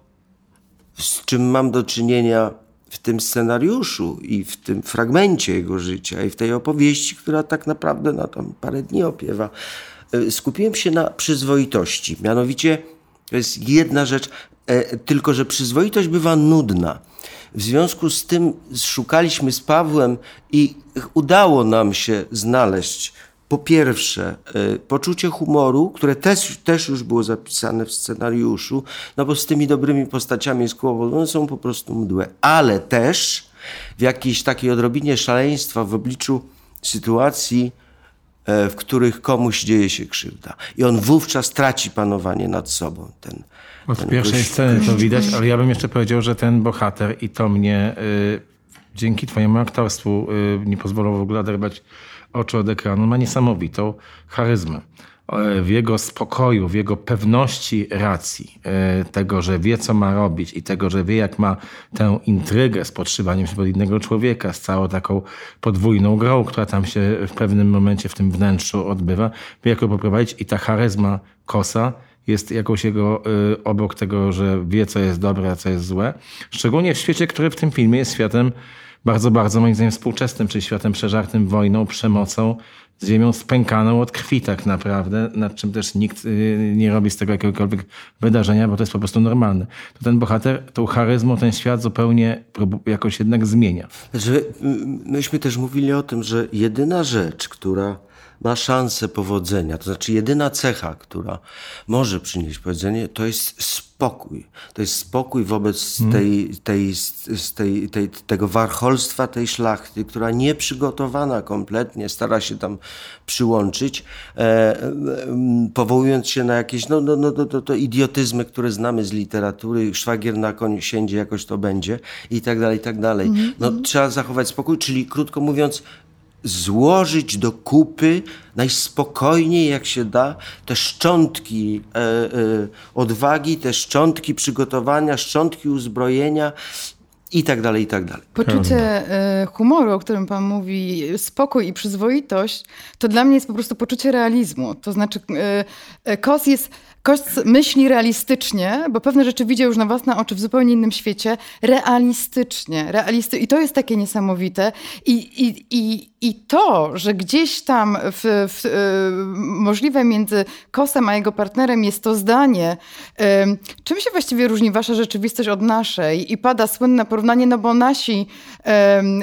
Speaker 8: z czym mam do czynienia w tym scenariuszu i w tym fragmencie jego życia i w tej opowieści, która tak naprawdę na tam parę dni opiewa, y, skupiłem się na przyzwoitości. Mianowicie to jest jedna rzecz, e, tylko że przyzwoitość bywa nudna. W związku z tym szukaliśmy z Pawłem i udało nam się znaleźć po pierwsze, y, poczucie humoru, które też, też już było zapisane w scenariuszu, no bo z tymi dobrymi postaciami z one są po prostu mdłe, ale też w jakiejś takiej odrobinie szaleństwa w obliczu sytuacji, e, w których komuś dzieje się krzywda. I on wówczas traci panowanie nad sobą. Ten,
Speaker 2: Od pierwszej sceny to widać, ale ja bym jeszcze powiedział, że ten bohater i to mnie y, dzięki twojemu aktorstwu y, nie pozwolą w ogóle oderwać oczu od ekranu. Ma niesamowitą charyzmę. E, W jego spokoju, w jego pewności racji, e, tego, że wie, co ma robić i tego, że wie, jak ma tę intrygę z podszywaniem się pod innego człowieka, z całą taką podwójną grą, która tam się w pewnym momencie w tym wnętrzu odbywa, wie, jak ją poprowadzić i ta charyzma kosa jest jakąś jego y, obok tego, że wie, co jest dobre, a co jest złe. Szczególnie w świecie, który w tym filmie jest światem bardzo, bardzo moim zdaniem współczesnym, czyli światem przeżartym wojną, przemocą, ziemią spękaną od krwi tak naprawdę, nad czym też nikt y, nie robi z tego jakiegokolwiek wydarzenia, bo to jest po prostu normalne. To ten bohater tą charyzmą ten świat zupełnie jakoś jednak zmienia.
Speaker 8: Że myśmy też mówili o tym, że jedyna rzecz, która ma szansę powodzenia, to znaczy jedyna cecha, która może przynieść powodzenie, to jest spokój. To jest spokój wobec hmm. tej, tej, tej, tej, tego warcholstwa, tej szlachty, która nieprzygotowana kompletnie stara się tam przyłączyć, e, e, powołując się na jakieś no, no, no, to, to idiotyzmy, które znamy z literatury, szwagier na koniu siędzie, jakoś to będzie i tak dalej, i tak dalej. Hmm. No, trzeba zachować spokój, czyli krótko mówiąc, złożyć do kupy najspokojniej jak się da te szczątki e, e, odwagi, te szczątki przygotowania, szczątki uzbrojenia i tak dalej, i tak dalej.
Speaker 6: Poczucie e, humoru, o którym pan mówi, spokój i przyzwoitość, to dla mnie jest po prostu poczucie realizmu. To znaczy, e, e, Kos jest Kość myśli realistycznie, bo pewne rzeczy widział już na własne oczy w zupełnie innym świecie, realistycznie. Realisty I to jest takie niesamowite. I, i, i, i to, że gdzieś tam w, w, y, możliwe między Kosem a jego partnerem jest to zdanie, y, czym się właściwie różni wasza rzeczywistość od naszej? I pada słynne porównanie, no bo nasi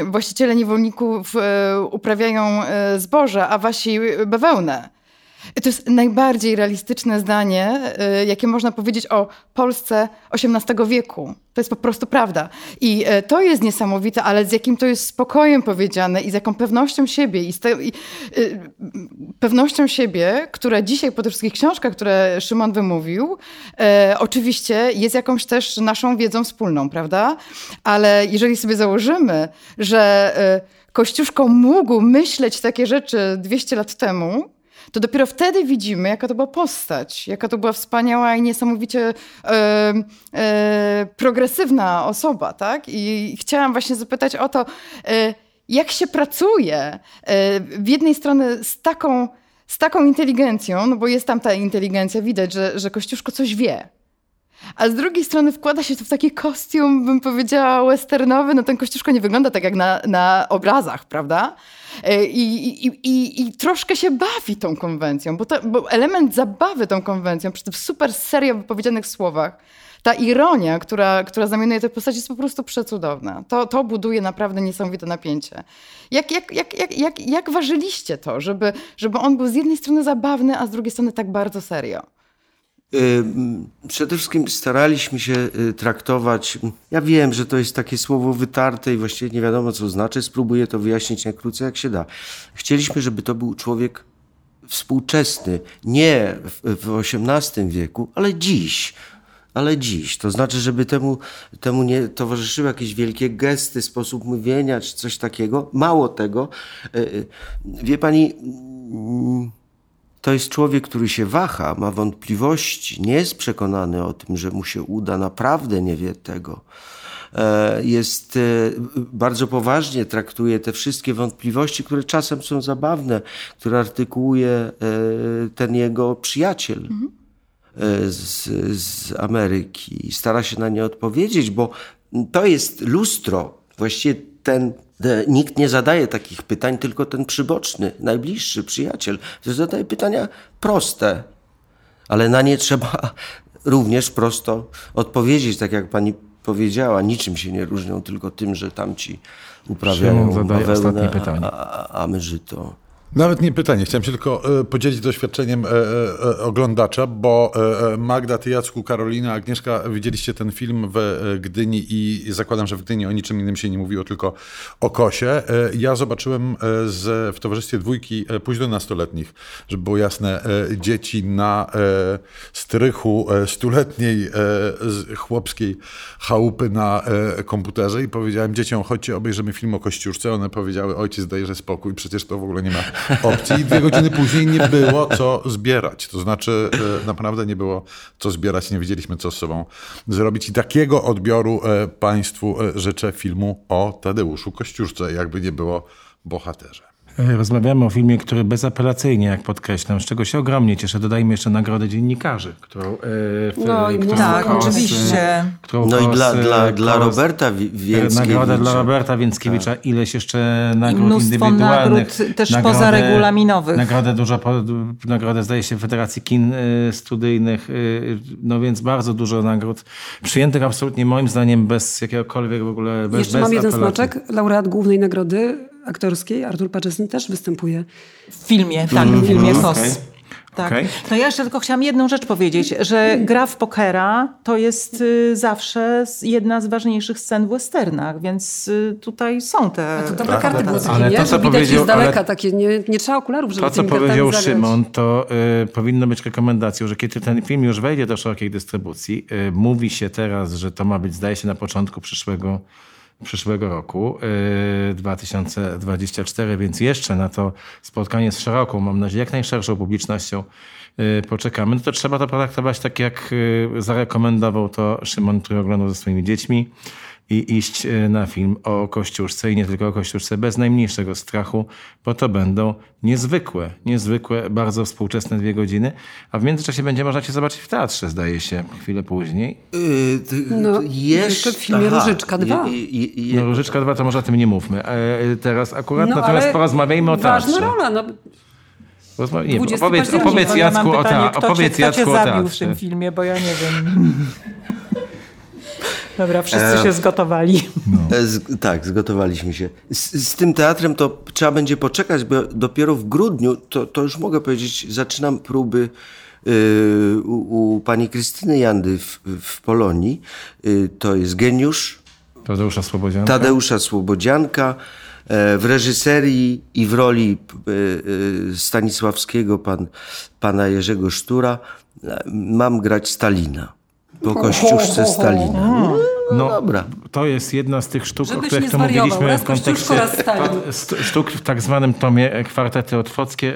Speaker 6: y, właściciele niewolników uprawiają zboże, a wasi bawełnę. To jest najbardziej realistyczne zdanie, y, jakie można powiedzieć o Polsce XVIII wieku. To jest po prostu prawda. I y, to jest niesamowite, ale z jakim to jest spokojem powiedziane i z jaką pewnością siebie. I, te, i y, pewnością siebie, która dzisiaj po tych wszystkich książkach, które Szymon wymówił, oczywiście jest jakąś też naszą wiedzą wspólną, prawda? Ale jeżeli sobie założymy, że Kościuszko mógł myśleć takie rzeczy 200 lat temu, to dopiero wtedy widzimy, jaka to była postać, jaka to była wspaniała i niesamowicie e, e, progresywna osoba, tak? I chciałam właśnie zapytać o to, e, jak się pracuje e, w jednej strony z taką, z taką inteligencją, no bo jest tam ta inteligencja, widać, że, że Kościuszko coś wie. A z drugiej strony wkłada się to w taki kostium, bym powiedziała, westernowy. No ten Kościuszko nie wygląda tak jak na, na obrazach, prawda? E, I, i, i, I, troszkę się bawi tą konwencją, bo, to, bo element zabawy tą konwencją, przy tym super serio wypowiedzianych słowach, ta ironia, która, która znamionuje tę postać, jest po prostu przecudowna. To, to buduje naprawdę niesamowite napięcie. Jak, jak, jak, jak, jak, jak ważyliście to, żeby, żeby on był z jednej strony zabawny, a z drugiej strony tak bardzo serio?
Speaker 8: Przede wszystkim staraliśmy się y, traktować. Ja wiem, że to jest takie słowo wytarte i właściwie nie wiadomo, co znaczy. Spróbuję to wyjaśnić najkrócej, jak się da. Chcieliśmy, żeby to był człowiek współczesny, nie w XVIII wieku, ale dziś. Ale dziś. To znaczy, żeby temu, temu nie towarzyszyły jakieś wielkie gesty, sposób mówienia czy coś takiego. Mało tego. Y, y, wie pani mm, to jest człowiek, który się waha, ma wątpliwości, nie jest przekonany o tym, że mu się uda, naprawdę nie wie tego. E, jest e, bardzo poważnie traktuje te wszystkie wątpliwości, które czasem są zabawne, które artykułuje e, ten jego przyjaciel. Mhm. Z, z Ameryki. Stara się na nie odpowiedzieć, bo to jest lustro. Właściwie ten Nikt nie zadaje takich pytań, tylko ten przyboczny, najbliższy przyjaciel. Zadaje pytania proste, ale na nie trzeba również prosto odpowiedzieć, tak jak pani powiedziała. Niczym się nie różnią, tylko tym, że tamci uprawiają bawełnę, a, a my żyto.
Speaker 1: Nawet nie pytanie, chciałem się tylko e, podzielić doświadczeniem e, e, oglądacza, bo Magda, ty Jacku, Karolina, Agnieszka, widzieliście ten film w Gdyni i zakładam, że w Gdyni o niczym innym się nie mówiło, tylko o kosie. Ja zobaczyłem z, w towarzystwie dwójki późno nastoletnich, żeby było jasne, dzieci na strychu stuletniej chłopskiej chałupy na komputerze i powiedziałem dzieciom, chodźcie, obejrzymy film o Kościuszce. One powiedziały, ojciec dajże spokój, przecież to w ogóle nie ma opcji. Dwie godziny później nie było co zbierać. To znaczy e, naprawdę nie było co zbierać, nie wiedzieliśmy co z sobą zrobić. I takiego odbioru e, Państwu e, życzę filmu o Tadeuszu Kościuszce, jakby nie było bohaterze.
Speaker 2: E, Rozmawiamy o filmie, który bezapelacyjnie, jak podkreślam, z czego się ogromnie cieszę. Dodajmy jeszcze nagrodę dziennikarzy, którą, e, w,
Speaker 4: No i
Speaker 2: którą
Speaker 3: Tak,
Speaker 2: KOS,
Speaker 3: oczywiście.
Speaker 2: którą
Speaker 8: No i
Speaker 2: KOS,
Speaker 8: dla,
Speaker 2: e,
Speaker 8: dla, dla
Speaker 2: KOS,
Speaker 8: Roberta Wi- Więckiewicza.
Speaker 2: Nagroda dla Roberta Więckiewicza, ileś jeszcze
Speaker 3: I
Speaker 2: nagród
Speaker 3: mnóstwo
Speaker 2: indywidualnych.
Speaker 3: nagród też pozaregulaminowych.
Speaker 2: Nagrodę dużo, po, nagrodę zdaje się Federacji Kin Studyjnych, no więc bardzo dużo nagród przyjętych absolutnie moim zdaniem bez jakiegokolwiek w ogóle, bez,
Speaker 4: Jeszcze
Speaker 2: bez
Speaker 4: mam jeden
Speaker 2: apelacji.
Speaker 4: smaczek. Laureat głównej nagrody aktorskiej, Artur Paczesny, też występuje.
Speaker 3: W filmie, tak, w filmie KOS.
Speaker 2: okej.
Speaker 3: Tak.
Speaker 2: Okej.
Speaker 3: No ja jeszcze tylko chciałam jedną rzecz powiedzieć, że gra w pokera to jest y, zawsze jedna z ważniejszych scen w westernach, więc y, tutaj są te...
Speaker 4: To dobre karty były
Speaker 2: Ale
Speaker 4: takie, nie?
Speaker 2: to, co
Speaker 4: widać
Speaker 2: powiedział-
Speaker 4: z daleka
Speaker 2: ale-
Speaker 4: takie, nie, nie trzeba okularów, żeby
Speaker 2: To, co powiedział. Szymon, to y, powinno być rekomendacją, że kiedy ten film już wejdzie do szerokiej dystrybucji, y, mówi się teraz, że to ma być, zdaje się, na początku przyszłego, przyszłego roku, y, 2024, więc jeszcze na to spotkanie z szeroką, mam nadzieję, jak najszerszą publicznością y, poczekamy, no to trzeba to potraktować tak, jak y, zarekomendował to Szymon, oglądał ze swoimi dziećmi i iść e, na film o Kościuszce i nie tylko o Kościuszce bez najmniejszego strachu, bo to będą niezwykłe, niezwykłe, bardzo współczesne dwie godziny, a w międzyczasie będzie można cię zobaczyć w teatrze, zdaje się, chwilę później.
Speaker 8: Y, ty-
Speaker 4: No,
Speaker 8: jeszcze,
Speaker 4: w filmie Różyczka dwa.
Speaker 8: Je, je, je,
Speaker 2: No Różyczka 2 to może o tym nie mówmy. E, teraz akurat,
Speaker 4: No,
Speaker 2: natomiast porozmawiajmy o teatrze.
Speaker 4: Ważna rola, no.
Speaker 2: Rozma- nie,
Speaker 4: 20
Speaker 2: opowiedz, opowiedz Jacku o,
Speaker 3: kto
Speaker 2: opowiedz
Speaker 3: cię, kto cię
Speaker 2: Jacku o
Speaker 3: zabił w
Speaker 2: teatrze.
Speaker 3: tym filmie, bo ja nie wiem. Dobra, wszyscy się zgotowali.
Speaker 8: E, Z, tak, zgotowaliśmy się. Z, z tym teatrem to trzeba będzie poczekać, bo dopiero w grudniu, to, to już mogę powiedzieć, zaczynam próby y, u, u pani Krystyny Jandy w, w Polonii. Y, to jest geniusz
Speaker 2: Tadeusza Słobodzianka.
Speaker 8: Tadeusza Słobodzianka. E, W reżyserii i w roli Stanisławskiego, pan, pana Jerzego Sztura, e, mam grać Stalina. Po kościuszce Stalina.
Speaker 2: No,
Speaker 8: dobra.
Speaker 2: To jest jedna z tych sztuk, o
Speaker 4: Żebyś
Speaker 2: których
Speaker 4: nie
Speaker 2: to
Speaker 4: zwariował.
Speaker 2: mówiliśmy w kontekście sztuk w tak zwanym tomie e, Kwartety Otwockie.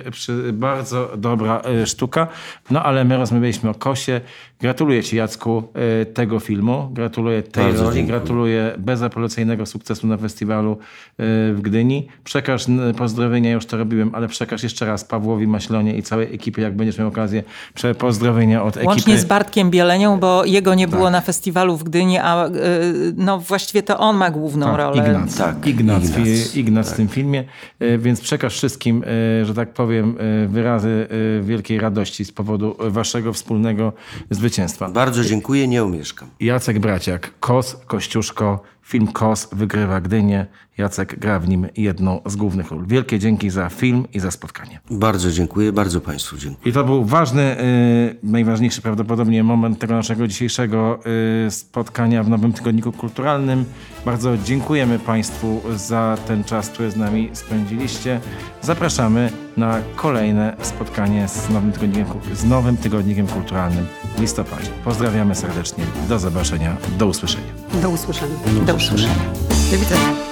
Speaker 2: Bardzo dobra e, sztuka. No ale my rozmawialiśmy o Kosie. Gratuluję Ci Jacku e, tego filmu. Gratuluję tej
Speaker 8: Bardzo
Speaker 2: roli.
Speaker 8: dziękuję.
Speaker 2: Gratuluję bezapelacyjnego sukcesu na festiwalu w Gdyni. Przekaż pozdrowienia, już to robiłem, ale przekaż jeszcze raz Pawłowi Maślonie i całej ekipie, jak będziesz miał okazję, pozdrowienia od ekipy.
Speaker 3: Łącznie z Bartkiem Bielenią, bo jego nie
Speaker 2: Tak.
Speaker 3: było na festiwalu w Gdyni, a no właściwie to on ma główną
Speaker 2: Tak,
Speaker 3: rolę.
Speaker 2: Ignac,
Speaker 8: Tak,
Speaker 2: Ignac,
Speaker 8: Ignac,
Speaker 2: Ignac, Ignac w tym filmie, E, więc przekaż wszystkim, e, że tak powiem, e, wyrazy wielkiej radości z powodu waszego wspólnego zwycięstwa.
Speaker 8: Bardzo dziękuję, nie omieszkam.
Speaker 2: Jacek Braciak, Kos, Kościuszko, film Kos wygrywa Gdynię. Jacek gra w nim jedną z głównych ról. Wielkie dzięki za film i za spotkanie.
Speaker 8: Bardzo dziękuję, bardzo Państwu dziękuję.
Speaker 2: I to był ważny, y, najważniejszy prawdopodobnie moment tego naszego dzisiejszego y, spotkania w Nowym Tygodniku Kulturalnym. Bardzo dziękujemy Państwu za ten czas, który z nami spędziliście. Zapraszamy na kolejne spotkanie z Nowym Tygodnikiem, z nowym tygodnikiem Kulturalnym w listopadzie. Pozdrawiamy serdecznie. Do zobaczenia. Do usłyszenia.
Speaker 4: Do usłyszenia.
Speaker 3: Do usłyszenia.
Speaker 6: Do widzenia.